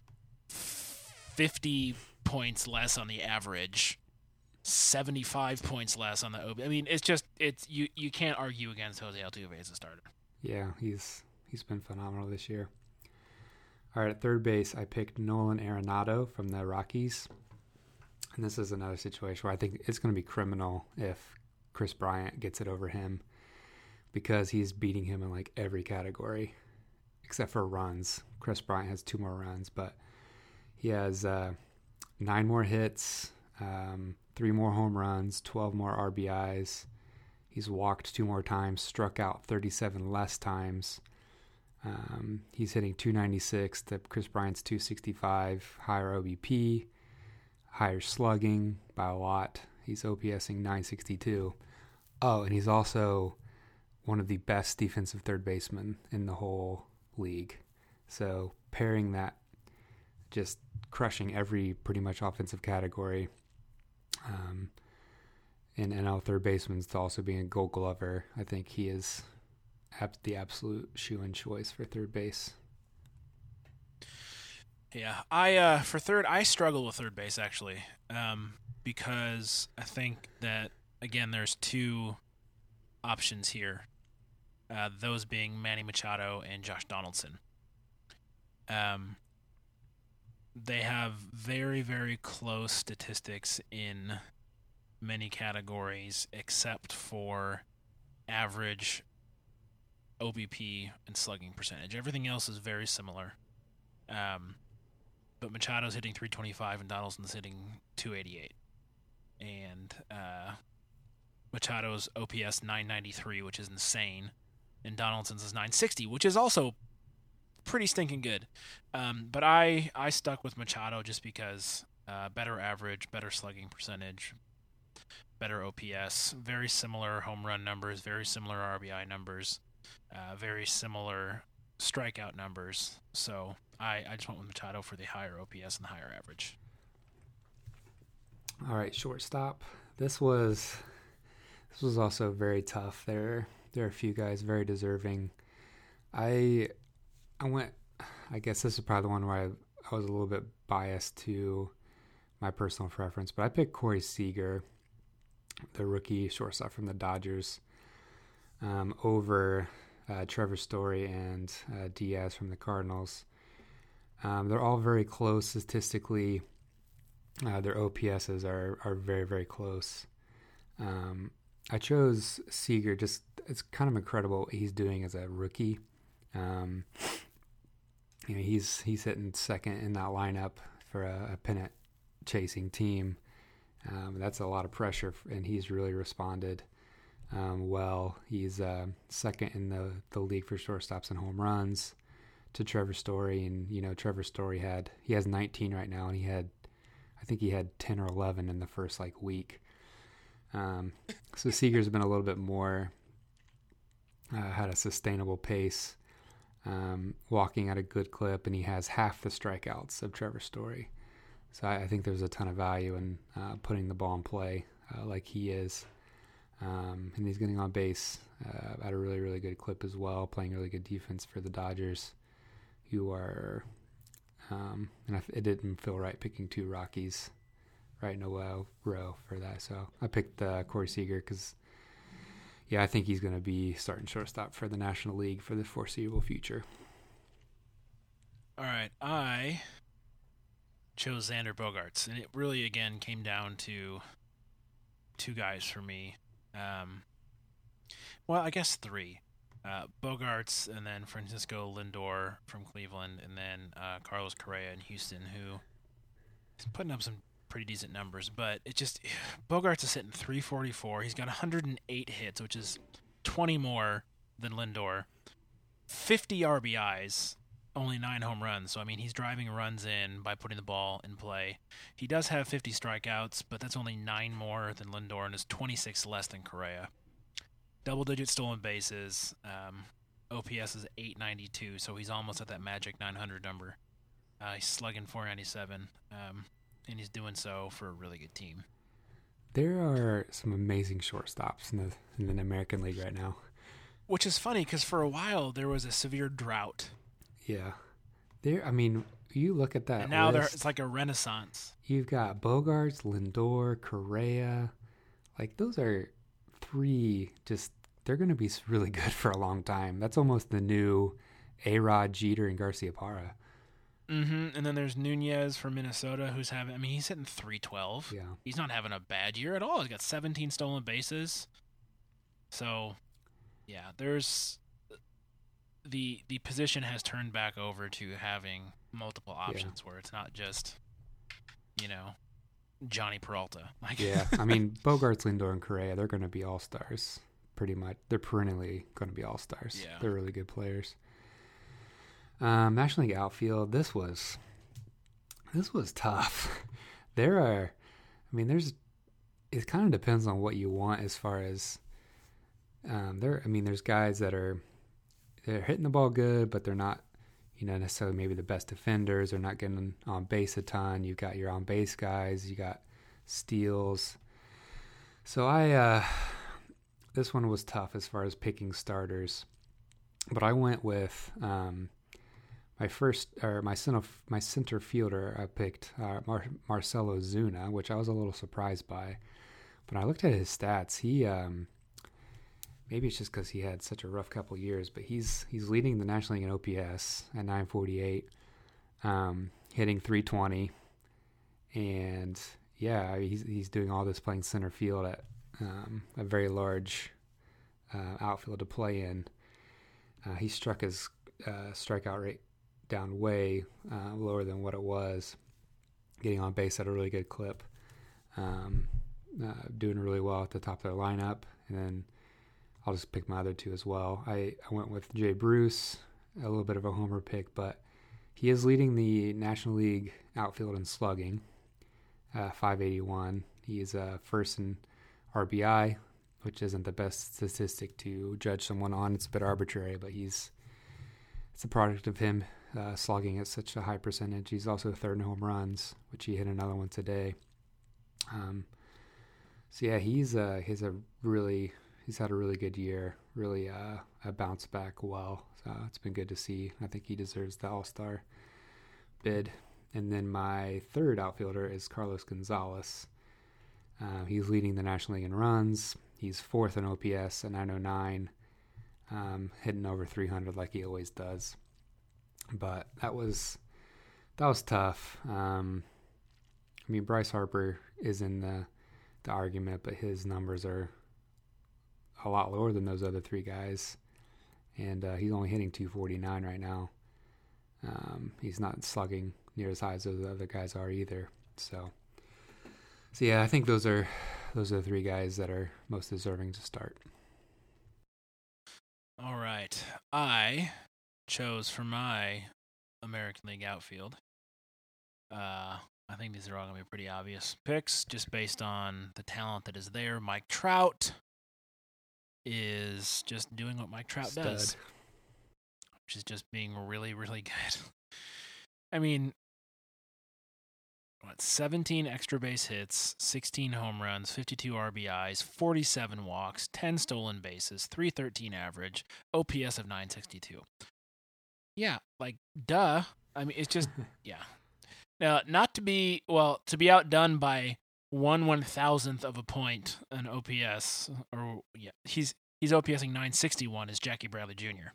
50 points less on the average, 75 points less on the OB. I mean, it's just it's you you can't argue against Jose Altuve as a starter. Yeah, he's he's been phenomenal this year. All right, at third base, I picked Nolan Arenado from the Rockies. And this is another situation where I think it's going to be criminal if Kris Bryant gets it over him because he's beating him in like every category except for runs. Kris Bryant has two more runs, but he has uh, nine more hits, um, three more home runs, 12 more RBIs. He's walked two more times, struck out 37 less times. Um, he's hitting 296 to Kris Bryant's 265, higher OBP, higher slugging by a lot. He's OPSing 962. Oh, and he's also one of the best defensive third basemen in the whole league. So pairing that, just crushing every pretty much offensive category. Um, and NL third baseman to also being a Gold Glover. I think he is the absolute shoe-in choice for third base. Yeah, I uh, for third, I struggle with third base actually, um, because I think that again, there's two options here. Uh, those being Manny Machado and Josh Donaldson. Um, they have very, very close statistics in many categories except for average OBP and slugging percentage. Everything else is very similar. Um, but Machado's hitting 325 and Donaldson's hitting 288. And uh, Machado's OPS 993, which is insane, and Donaldson's is 960, which is also pretty stinking good. Um, but I I stuck with Machado just because uh, better average, better slugging percentage, better OPS, very similar home run numbers, very similar RBI numbers, uh, very similar strikeout numbers. So I, I just went with Machado for the higher OPS and the higher average. All right, shortstop. This was this was also very tough. There there are a few guys very deserving. I I went. I guess this is probably the one where I, I was a little bit biased to my personal preference, but I picked Corey Seager, the rookie shortstop from the Dodgers, um, over uh, Trevor Story and uh, Diaz from the Cardinals. Um, they're all very close statistically. Uh, their OPSs are are very very close. Um, I chose Seager. Just it's kind of incredible what he's doing as a rookie. Um, you know, he's he's hitting second in that lineup for a, a pennant chasing team. Um, that's a lot of pressure, and he's really responded um, well. He's uh, second in the, the league for shortstops and home runs to Trevor Story, and you know Trevor Story had he has 19 right now, and he had I think he had 10 or 11 in the first like week. Um, so Seager's been a little bit more uh, had a sustainable pace, um, walking at a good clip, and he has half the strikeouts of Trevor Story. So I, I think there's a ton of value in uh, putting the ball in play uh, like he is. Um, and he's getting on base uh, at a really, really good clip as well, playing really good defense for the Dodgers, who are, um, and it didn't feel right picking two Rockies right in a row, row for that. So I picked uh, Corey Seager because, yeah, I think he's going to be starting shortstop for the National League for the foreseeable future. All right, I chose Xander Bogaerts. and it really again came down to two guys for me. Um, well, I guess three. Uh, Bogaerts, and then Francisco Lindor from Cleveland, and then uh, Carlos Correa in Houston, who is putting up some pretty decent numbers. But it just <sighs> Bogaerts is hitting 344. He's got 108 hits, which is 20 more than Lindor. 50 RBIs, only nine home runs. So I mean, he's driving runs in by putting the ball in play. He does have 50 strikeouts, but that's only nine more than Lindor and is 26 less than Correa. Double-digit stolen bases. Um, OPS is 892, so he's almost at that magic 900 number. Uh, he's slugging 497, um, and he's doing so for a really good team. There are some amazing shortstops in the in the American League right now. Which is funny because for a while there was a severe drought yeah, there. I mean, you look at that. And now there, it's like a renaissance. You've got Bogaerts, Lindor, Correa. Like those are three. Just they're going to be really <laughs> good for a long time. That's almost the new A Rod, Jeter, and Garciaparra. Mm-hmm. And then there's Nunez from Minnesota, who's having. I mean, he's hitting 312. Yeah. He's not having a bad year at all. He's got 17 stolen bases. So, yeah, there's the the position has turned back over to having multiple options yeah. where it's not just you know Jhonny Peralta. <laughs> Like yeah, I mean <laughs> Bogaerts, Lindor, and Correa, they're going to be all stars. Pretty much, they're perennially going to be all stars. Yeah. they're really good players. Um, National League outfield. This was this was tough. <laughs> there are, I mean, there's. It kind of depends on what you want as far as. Um, there, I mean, there's guys that are they're hitting the ball good, but they're not, you know, necessarily maybe the best defenders. They're not getting on base a ton. You've got your on base guys. You got steals. So I, uh, this one was tough as far as picking starters, but I went with um, my first or my center my center fielder. I picked uh, Mar- Marcell Ozuna, which I was a little surprised by. But I looked at his stats. He um, maybe it's just because he had such a rough couple years, but he's he's leading the National League in OPS at 948. um, hitting 320, and yeah, he's he's doing all this playing center field at um, a very large uh, outfield to play in. Uh, he struck his uh, strikeout rate down way uh, lower than what it was, getting on base at a really good clip, um, uh, doing really well at the top of their lineup, and then I'll just pick my other two as well. I, I went with Jay Bruce, a little bit of a homer pick, but he is leading the National League outfield in slugging, uh, 581. He's uh, first in RBI, which isn't the best statistic to judge someone on. It's a bit arbitrary, but he's it's a product of him uh, slugging at such a high percentage. He's also third in home runs, which he hit another one today. Um, so yeah, he's uh, he's a really he's had a really good year. Really uh, a bounce back well. So it's been good to see. I think he deserves the All Star bid. And then my third outfielder is Carlos Gonzalez. Uh, he's leading the National League in runs. He's fourth in OPS at 909, um, hitting over 300 like he always does. But that was that was tough. Um, I mean, Bryce Harper is in the the argument, but his numbers are a lot lower than those other three guys, and uh, he's only hitting 249 right now. Um, he's not slugging near as high as those other guys are either. So, so yeah, I think those are those are the three guys that are most deserving to start. All right, I chose for my American League outfield. Uh, I think these are all gonna be pretty obvious picks, just based on the talent that is there. Mike Trout is just doing what Mike Trout Stud. does, which is just being really, really <laughs> good. I mean, what, 17 extra base hits, 16 home runs, 52 RBIs, 47 walks, 10 stolen bases, 313 average, OPS of 962. Yeah, like, duh. I mean, it's just, <laughs> yeah. Now, not to be, well, to be outdone by one one thousandth of a point an OPS, or yeah, he's he's OPSing 961 is Jackie Bradley Jr.,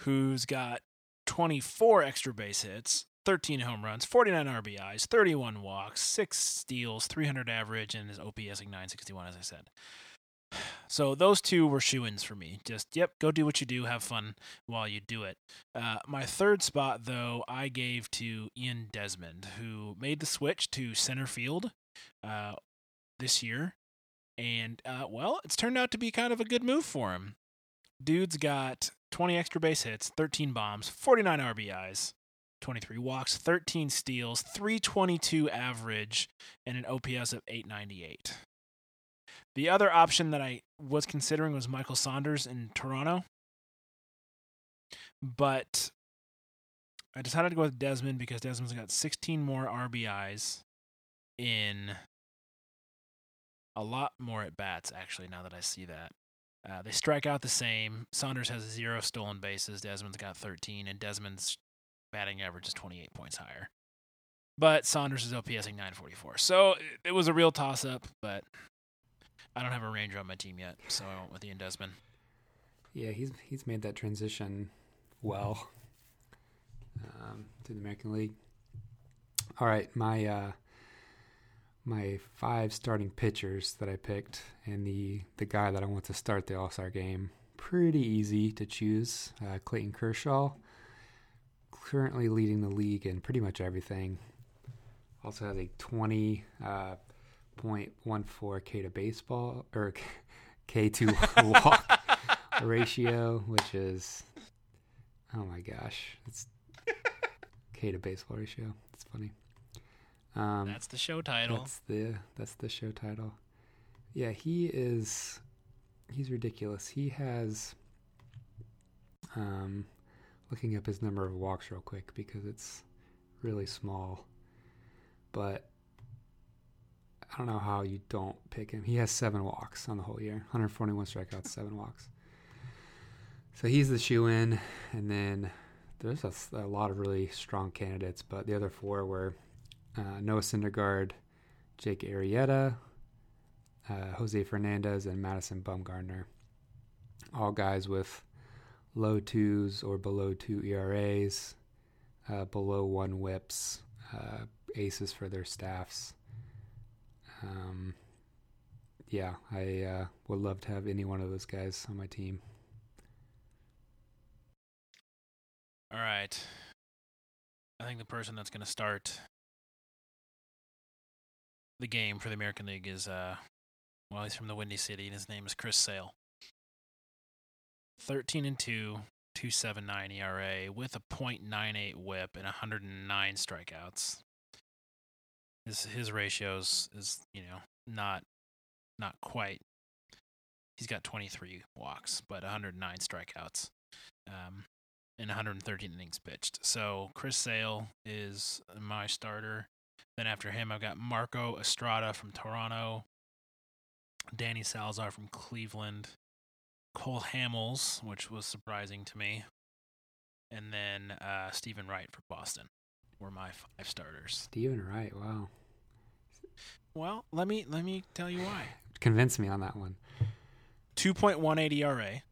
who's got 24 extra base hits, 13 home runs, 49 RBIs, 31 walks, six steals, 300 average, and is OPSing 961, as I said. So those two were shoe-ins for me. Just yep, go do what you do, have fun while you do it. Uh, my third spot, though, I gave to Ian Desmond, who made the switch to center field uh, this year, and uh, well, it's turned out to be kind of a good move for him. Dude's got 20 extra base hits, 13 bombs, 49 RBIs, 23 walks, 13 steals, 322 average, and an OPS of 898. The other option that I was considering was Michael Saunders in Toronto. But I decided to go with Desmond because Desmond's got 16 more RBIs in a lot more at bats, actually, now that I see that. Uh, they strike out the same. Saunders has zero stolen bases. Desmond's got 13, and Desmond's batting average is 28 points higher. But Saunders is OPSing 944. So it was a real toss up, but I don't have a Ranger on my team yet, so I went with Ian Desmond. Yeah, he's he's made that transition well um, to the American League. All right, my uh, my five starting pitchers that I picked, and the the guy that I want to start the All Star game. Pretty easy to choose. Uh, Clayton Kershaw, currently leading the league in pretty much everything. Also has a twenty uh, 0.14 K to baseball or <laughs> K to walk <laughs> ratio, which is oh my gosh, it's K to baseball ratio. It's funny. Um, That's the show title. That's the that's the show title. Yeah, he is he's ridiculous. He has um looking up his number of walks real quick because it's really small. But I don't know how you don't pick him. He has seven walks on the whole year, 141 strikeouts, seven walks. So he's the shoe in, and then there's a, a, lot of really strong candidates, but the other four were uh, Noah Syndergaard, Jake Arrieta, uh, Jose Fernandez, and Madison Bumgarner. All guys with low twos or below two ERAs. uh, below one whips, uh, aces for their staffs. Um, yeah, I uh, would love to have any one of those guys on my team. All right. I think the person that's going to start the game for the American League is, uh, well, he's from the Windy City, and his name is Chris Sale. 13 and 2, 279 ERA with a .98 whip and 109 strikeouts. His his ratios is, you know, not not quite. He's got 23 walks, but 109 strikeouts. Um, and 113 innings pitched. So Chris Sale is my starter. Then after him, I've got Marco Estrada from Toronto, Danny Salazar from Cleveland, Cole Hamels, which was surprising to me, and then uh, Steven Wright for Boston were my five starters. Steven Wright, wow. Well, let me let me tell you why. <sighs> Convince me on that one. 2.18 ERA.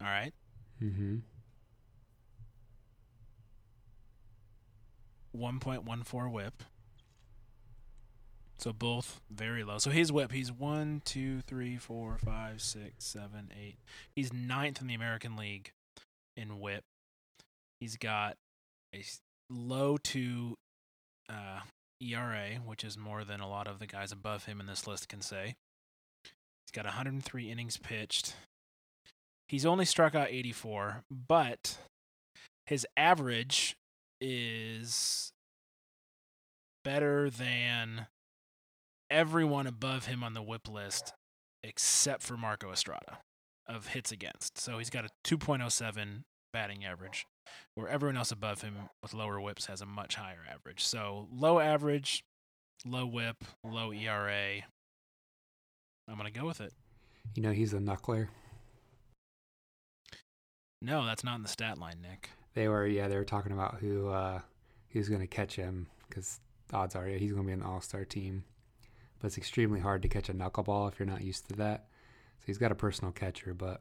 All right. Mm-hmm. 1.14 whip. So both very low. So his whip, he's one, two, three, four, five, six, seven, eight. He's ninth in the American League in whip. He's got a low to uh, ERA, which is more than a lot of the guys above him in this list can say. He's got 103 innings pitched. He's only struck out 84, but his average is better than everyone above him on the whip list except for Marco Estrada of hits against. So he's got a 2.07 batting average, where everyone else above him with lower whips has a much higher average. So low average, low whip, low ERA. I'm going to go with it. You know, he's a knuckler. No, that's not in the stat line, Nick. They were, yeah, they were talking about who uh, who's going to catch him because odds are, yeah, he's going to be an all star team. But it's extremely hard to catch a knuckleball if you're not used to that. So he's got a personal catcher, but,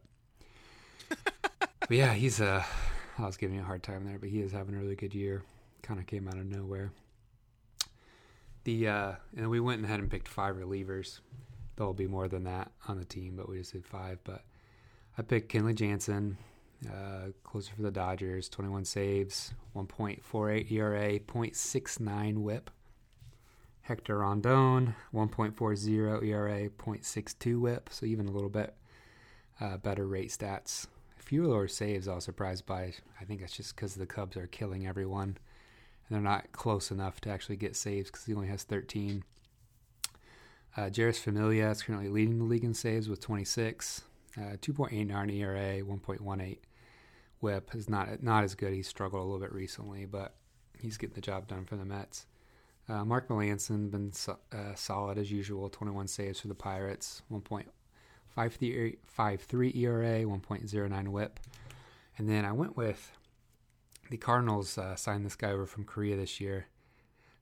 <laughs> but yeah, he's a. I was giving you a hard time there, but he is having a really good year. Kind of came out of nowhere. The uh, and we went ahead and picked five relievers. There'll be more than that on the team, but we just did five. But I picked Kenley Jansen, uh, closer for the Dodgers, 21 saves, 1.48 ERA, 0.69 WHIP. Hector Rondon, 1.40 ERA, 0.62 WHIP, so even a little bit uh, better rate stats. A few lower saves I was surprised by. I think that's just because the Cubs are killing everyone, and they're not close enough to actually get saves because he only has 13. Uh, Jeurys Familia is currently leading the league in saves with 26. Uh, 2.89 ERA, 1.18 whip is not not as good. He's struggled a little bit recently, but he's getting the job done for the Mets. Uh, Mark Melancon been so, uh, solid as usual. 21 saves for the Pirates. 1.53 ERA, 1.09 WHIP, and then I went with the Cardinals. Uh, signed this guy over from Korea this year. <laughs>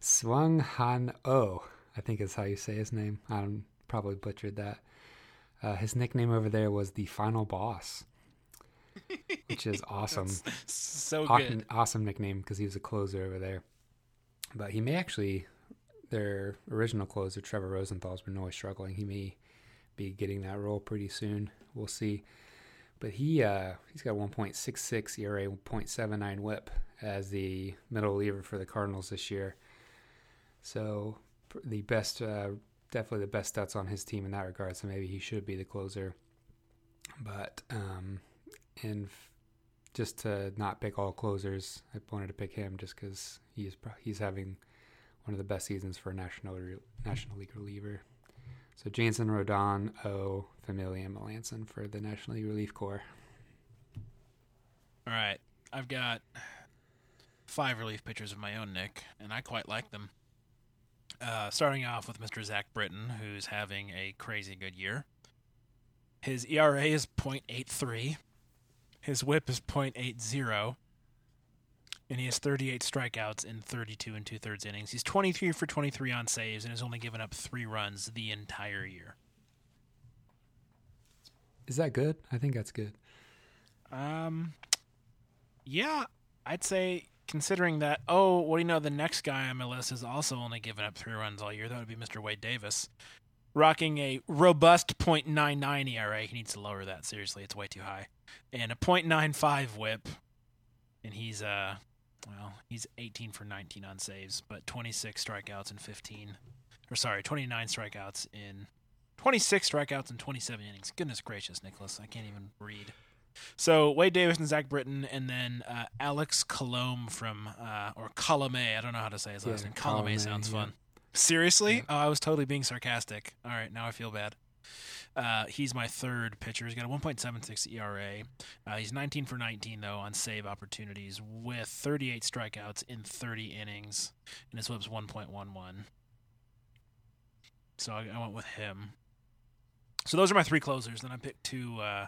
Swang Han Oh, I think is how you say his name. I probably butchered that. Uh, his nickname over there was the Final Boss which is <laughs> awesome. so awesome, good. Awesome nickname because he was a closer over there. But he may actually, their original closer, Trevor Rosenthal's been always struggling. He may be getting that role pretty soon. We'll see. But he uh, he's got 1.66 ERA, 1.79 WHIP as the middle reliever for the Cardinals this year. So the best, uh, definitely the best stats on his team in that regard. So maybe he should be the closer. But um, and f- just to not pick all closers, I wanted to pick him just because he's he's having one of the best seasons for a national National League reliever. So Jansen, Rondon, O, Familia, and Melancon for the National League Relief Corps. All right, I've got five relief pitchers of my own, Nick, and I quite like them. Uh, starting off with Mr. Zach Britton, who's having a crazy good year. His ERA is .83. His whip is .80, and he has 38 strikeouts in 32 and two thirds innings. He's 23 for 23 on saves and has only given up three runs the entire year. Is that good? I think that's good. Um, Yeah, I'd say considering that. Oh, what do you know? The next guy on my list has also only given up three runs all year. That would be Mr. Wade Davis, rocking a robust .99 ERA. He needs to lower that. Seriously, it's way too high, and a .95 WHIP. And he's uh, well, he's 18 for 19 on saves, but 26 strikeouts and 15, or sorry, 29 strikeouts in 26 strikeouts and 27 innings. Goodness gracious, Nicholas, I can't even read. So Wade Davis and Zach Britton, and then uh, Alex Colome from uh, or Colome. I don't know how to say his last Yeah, name. Colome sounds yeah. fun. Seriously? Yeah. Oh, I was totally being sarcastic. All right, now I feel bad. Uh, he's my third pitcher. He's got a 1.76 ERA. Uh, he's 19 for 19 though on save opportunities with 38 strikeouts in 30 innings, and his WHIP's 1.11. So I, I went with him. So those are my three closers. Then I picked two uh,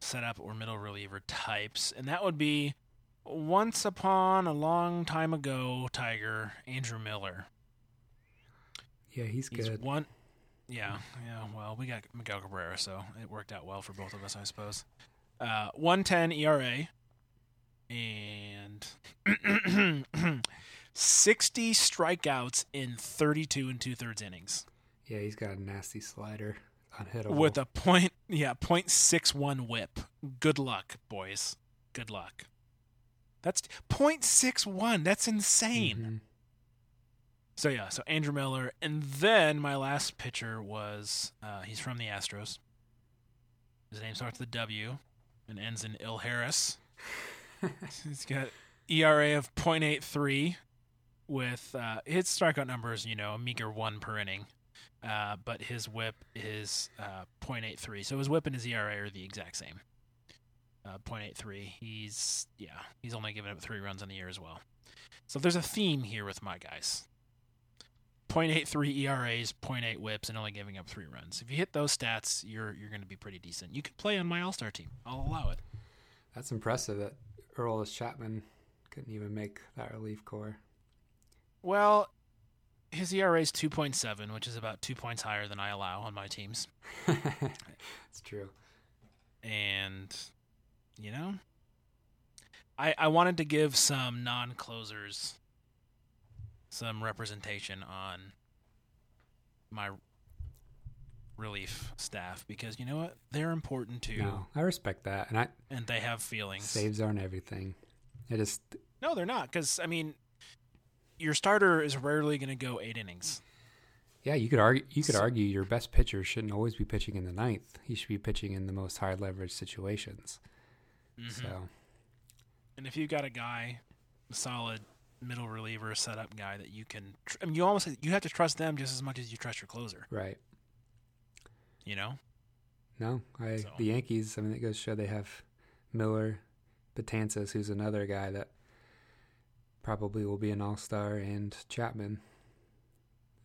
setup or middle reliever types, and that would be once upon a long time ago Tiger Andrew Miller. Yeah, he's He's good. one. Yeah, yeah. Well, we got Miguel Cabrera, so it worked out well for both of us, I suppose. Uh, one ten ERA, and <clears throat> sixty strikeouts in thirty two and two thirds innings, Yeah, he's got a nasty slider, unhittable. with a point yeah point six one WHIP. Good luck, boys. Good luck. That's point six one. That's insane. Mhm. So yeah, so Andrew Miller, and then my last pitcher was uh, he's from the Astros. His name starts with a W and ends in Il Harris. <laughs> he's got ERA of .83 with uh, his strikeout numbers, you know, a meager one per inning. Uh, but his whip is uh, .83. So his whip and his ERA are the exact same. Uh, .83. He's yeah, he's only given up three runs in the year as well. So there's a theme here with my guys. 0.83 ERAs, 0.8 whips, and only giving up three runs. If you hit those stats, you're you're going to be pretty decent. You could play on my All Star team. I'll allow it. That's impressive that Earl Chapman couldn't even make that relief corps. Well, his ERA is 2.7, which is about two points higher than I allow on my teams. <laughs> it's true. And you know, I I wanted to give some non closers some representation on my relief staff because you know what they're important too No, I respect that, and I and they have feelings saves aren't everything. It just No, they're not. Because I mean, your starter is rarely going to go eight innings. yeah, you could argue you could So- argue your best pitcher shouldn't always be pitching in the ninth. He should be pitching in the most high leverage situations. Mhm. So And if you've got a guy, solid middle reliever setup guy that you can, tr- I mean, you almost you have to trust them just as much as you trust your closer. right. You know. No, I So- the Yankees. I mean, it goes to show they have Miller, Betances, who's another guy that probably will be an All Star, and Chapman.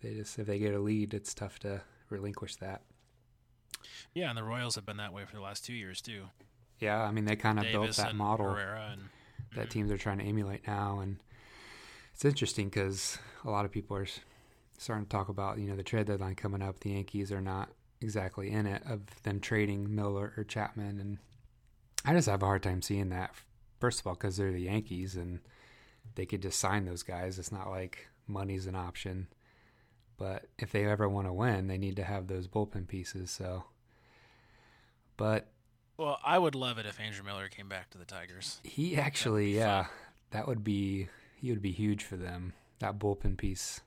They just if they get a lead, it's tough to relinquish that. Yeah, and the Royals have been that way for the last two years too. Yeah, I mean they kind of built that model and that Mhm. teams are trying to emulate now, and it's interesting because a lot of people are starting to talk about you know the trade deadline coming up. The Yankees are not exactly in it of them trading Miller or Chapman, and I just have a hard time seeing that. First of all, because they're the Yankees and they could just sign those guys. It's not like money's an option. But if they ever want to win, they need to have those bullpen pieces. So, but Well, I would love it if Andrew Miller came back to the Tigers. he actually, yeah, fun. that would be he would be huge for them. That bullpen piece.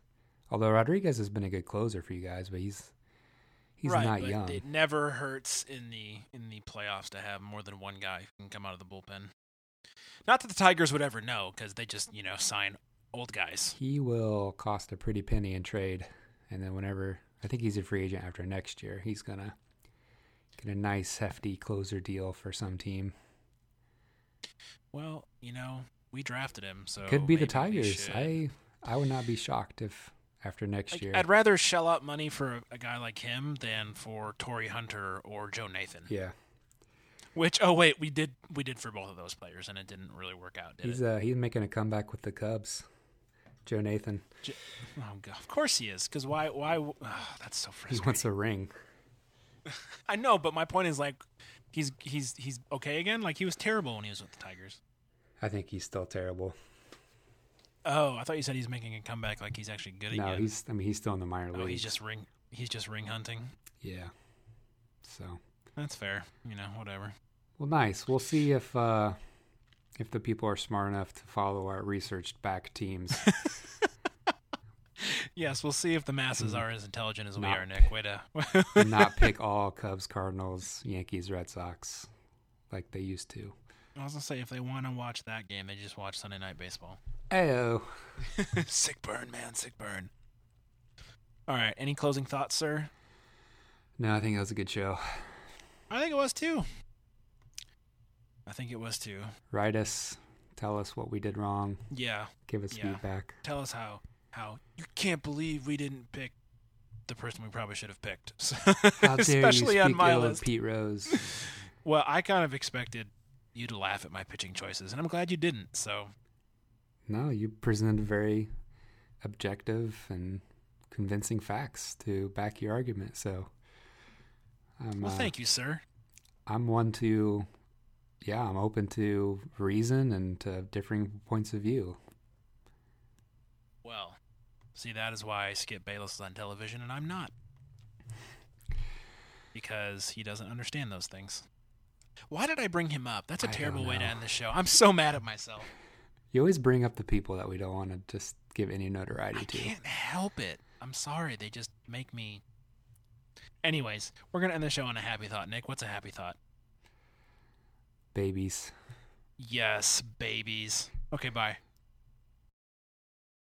Although Rodriguez has been a good closer for you guys, but he's he's right, not but young. It never hurts in the in the playoffs to have more than one guy who can come out of the bullpen. Not that the Tigers would ever know, because they just you know sign old guys. He will cost a pretty penny in trade, and then whenever I think he's a free agent after next year, he's gonna get a nice hefty closer deal for some team. Well, you know, we drafted him, so Could be the Tigers. I I would not be shocked if after next Like, year. I'd rather shell out money for a, guy like him than for Torii Hunter or Joe Nathan. yeah, Which, oh wait, we did we did for both of those players, and it didn't really work out, did he's uh he's making a comeback with the Cubs. Joe Nathan. Oh god, of course he is. Because why? Why? Oh, that's so frustrating. He wants a ring. <laughs> I know, but my point is like, he's he's he's okay again. Like he was terrible when he was with the Tigers. I think he's still terrible. Oh, I thought you said he's making a comeback, like he's actually good No, again. he's. I mean, he's still in the minor oh, leagues. he's just ring. He's just ring hunting. Yeah. So That's fair. You know, whatever. well, nice. We'll see if uh if the people are smart enough to follow our researched back teams. <laughs> Yes, we'll see if the masses Mm. are as intelligent as we are, Nick. Way to. <laughs> not pick <laughs> all Cubs, Cardinals, Yankees, Red Sox like they used to. I was gonna say if they want to watch that game, they just watch Sunday Night Baseball. Oh, <laughs> sick burn, man, sick burn. All right. Any closing thoughts, sir? No, I think that was a good show. I think it was too. I think it was too. Write us, tell us what we did wrong, Yeah. give us Yeah. feedback. Tell us how how you can't believe we didn't pick the person we probably should have picked. <laughs> How dare Especially you on my ill list. of Pete Rose? <laughs> Well, I kind of expected you to laugh at my pitching choices, and I'm glad you didn't. So no, you presented very objective and convincing facts to back your argument. So, I'm, well, uh, thank you, sir. I'm one to, yeah, I'm open to reason and to differing points of view. Well, see, that is why Skip Bayless is on television and I'm not. Because he doesn't understand those things. Why did I bring him up? That's a I terrible way to end the show. I'm so mad at myself. <laughs> You always bring up the people that we don't want to just give any notoriety I to. I can't help it. I'm sorry. They just make me. Anyways, we're going to end the show on a happy thought. Nick, what's a happy thought? Babies. Yes, babies. Okay, bye.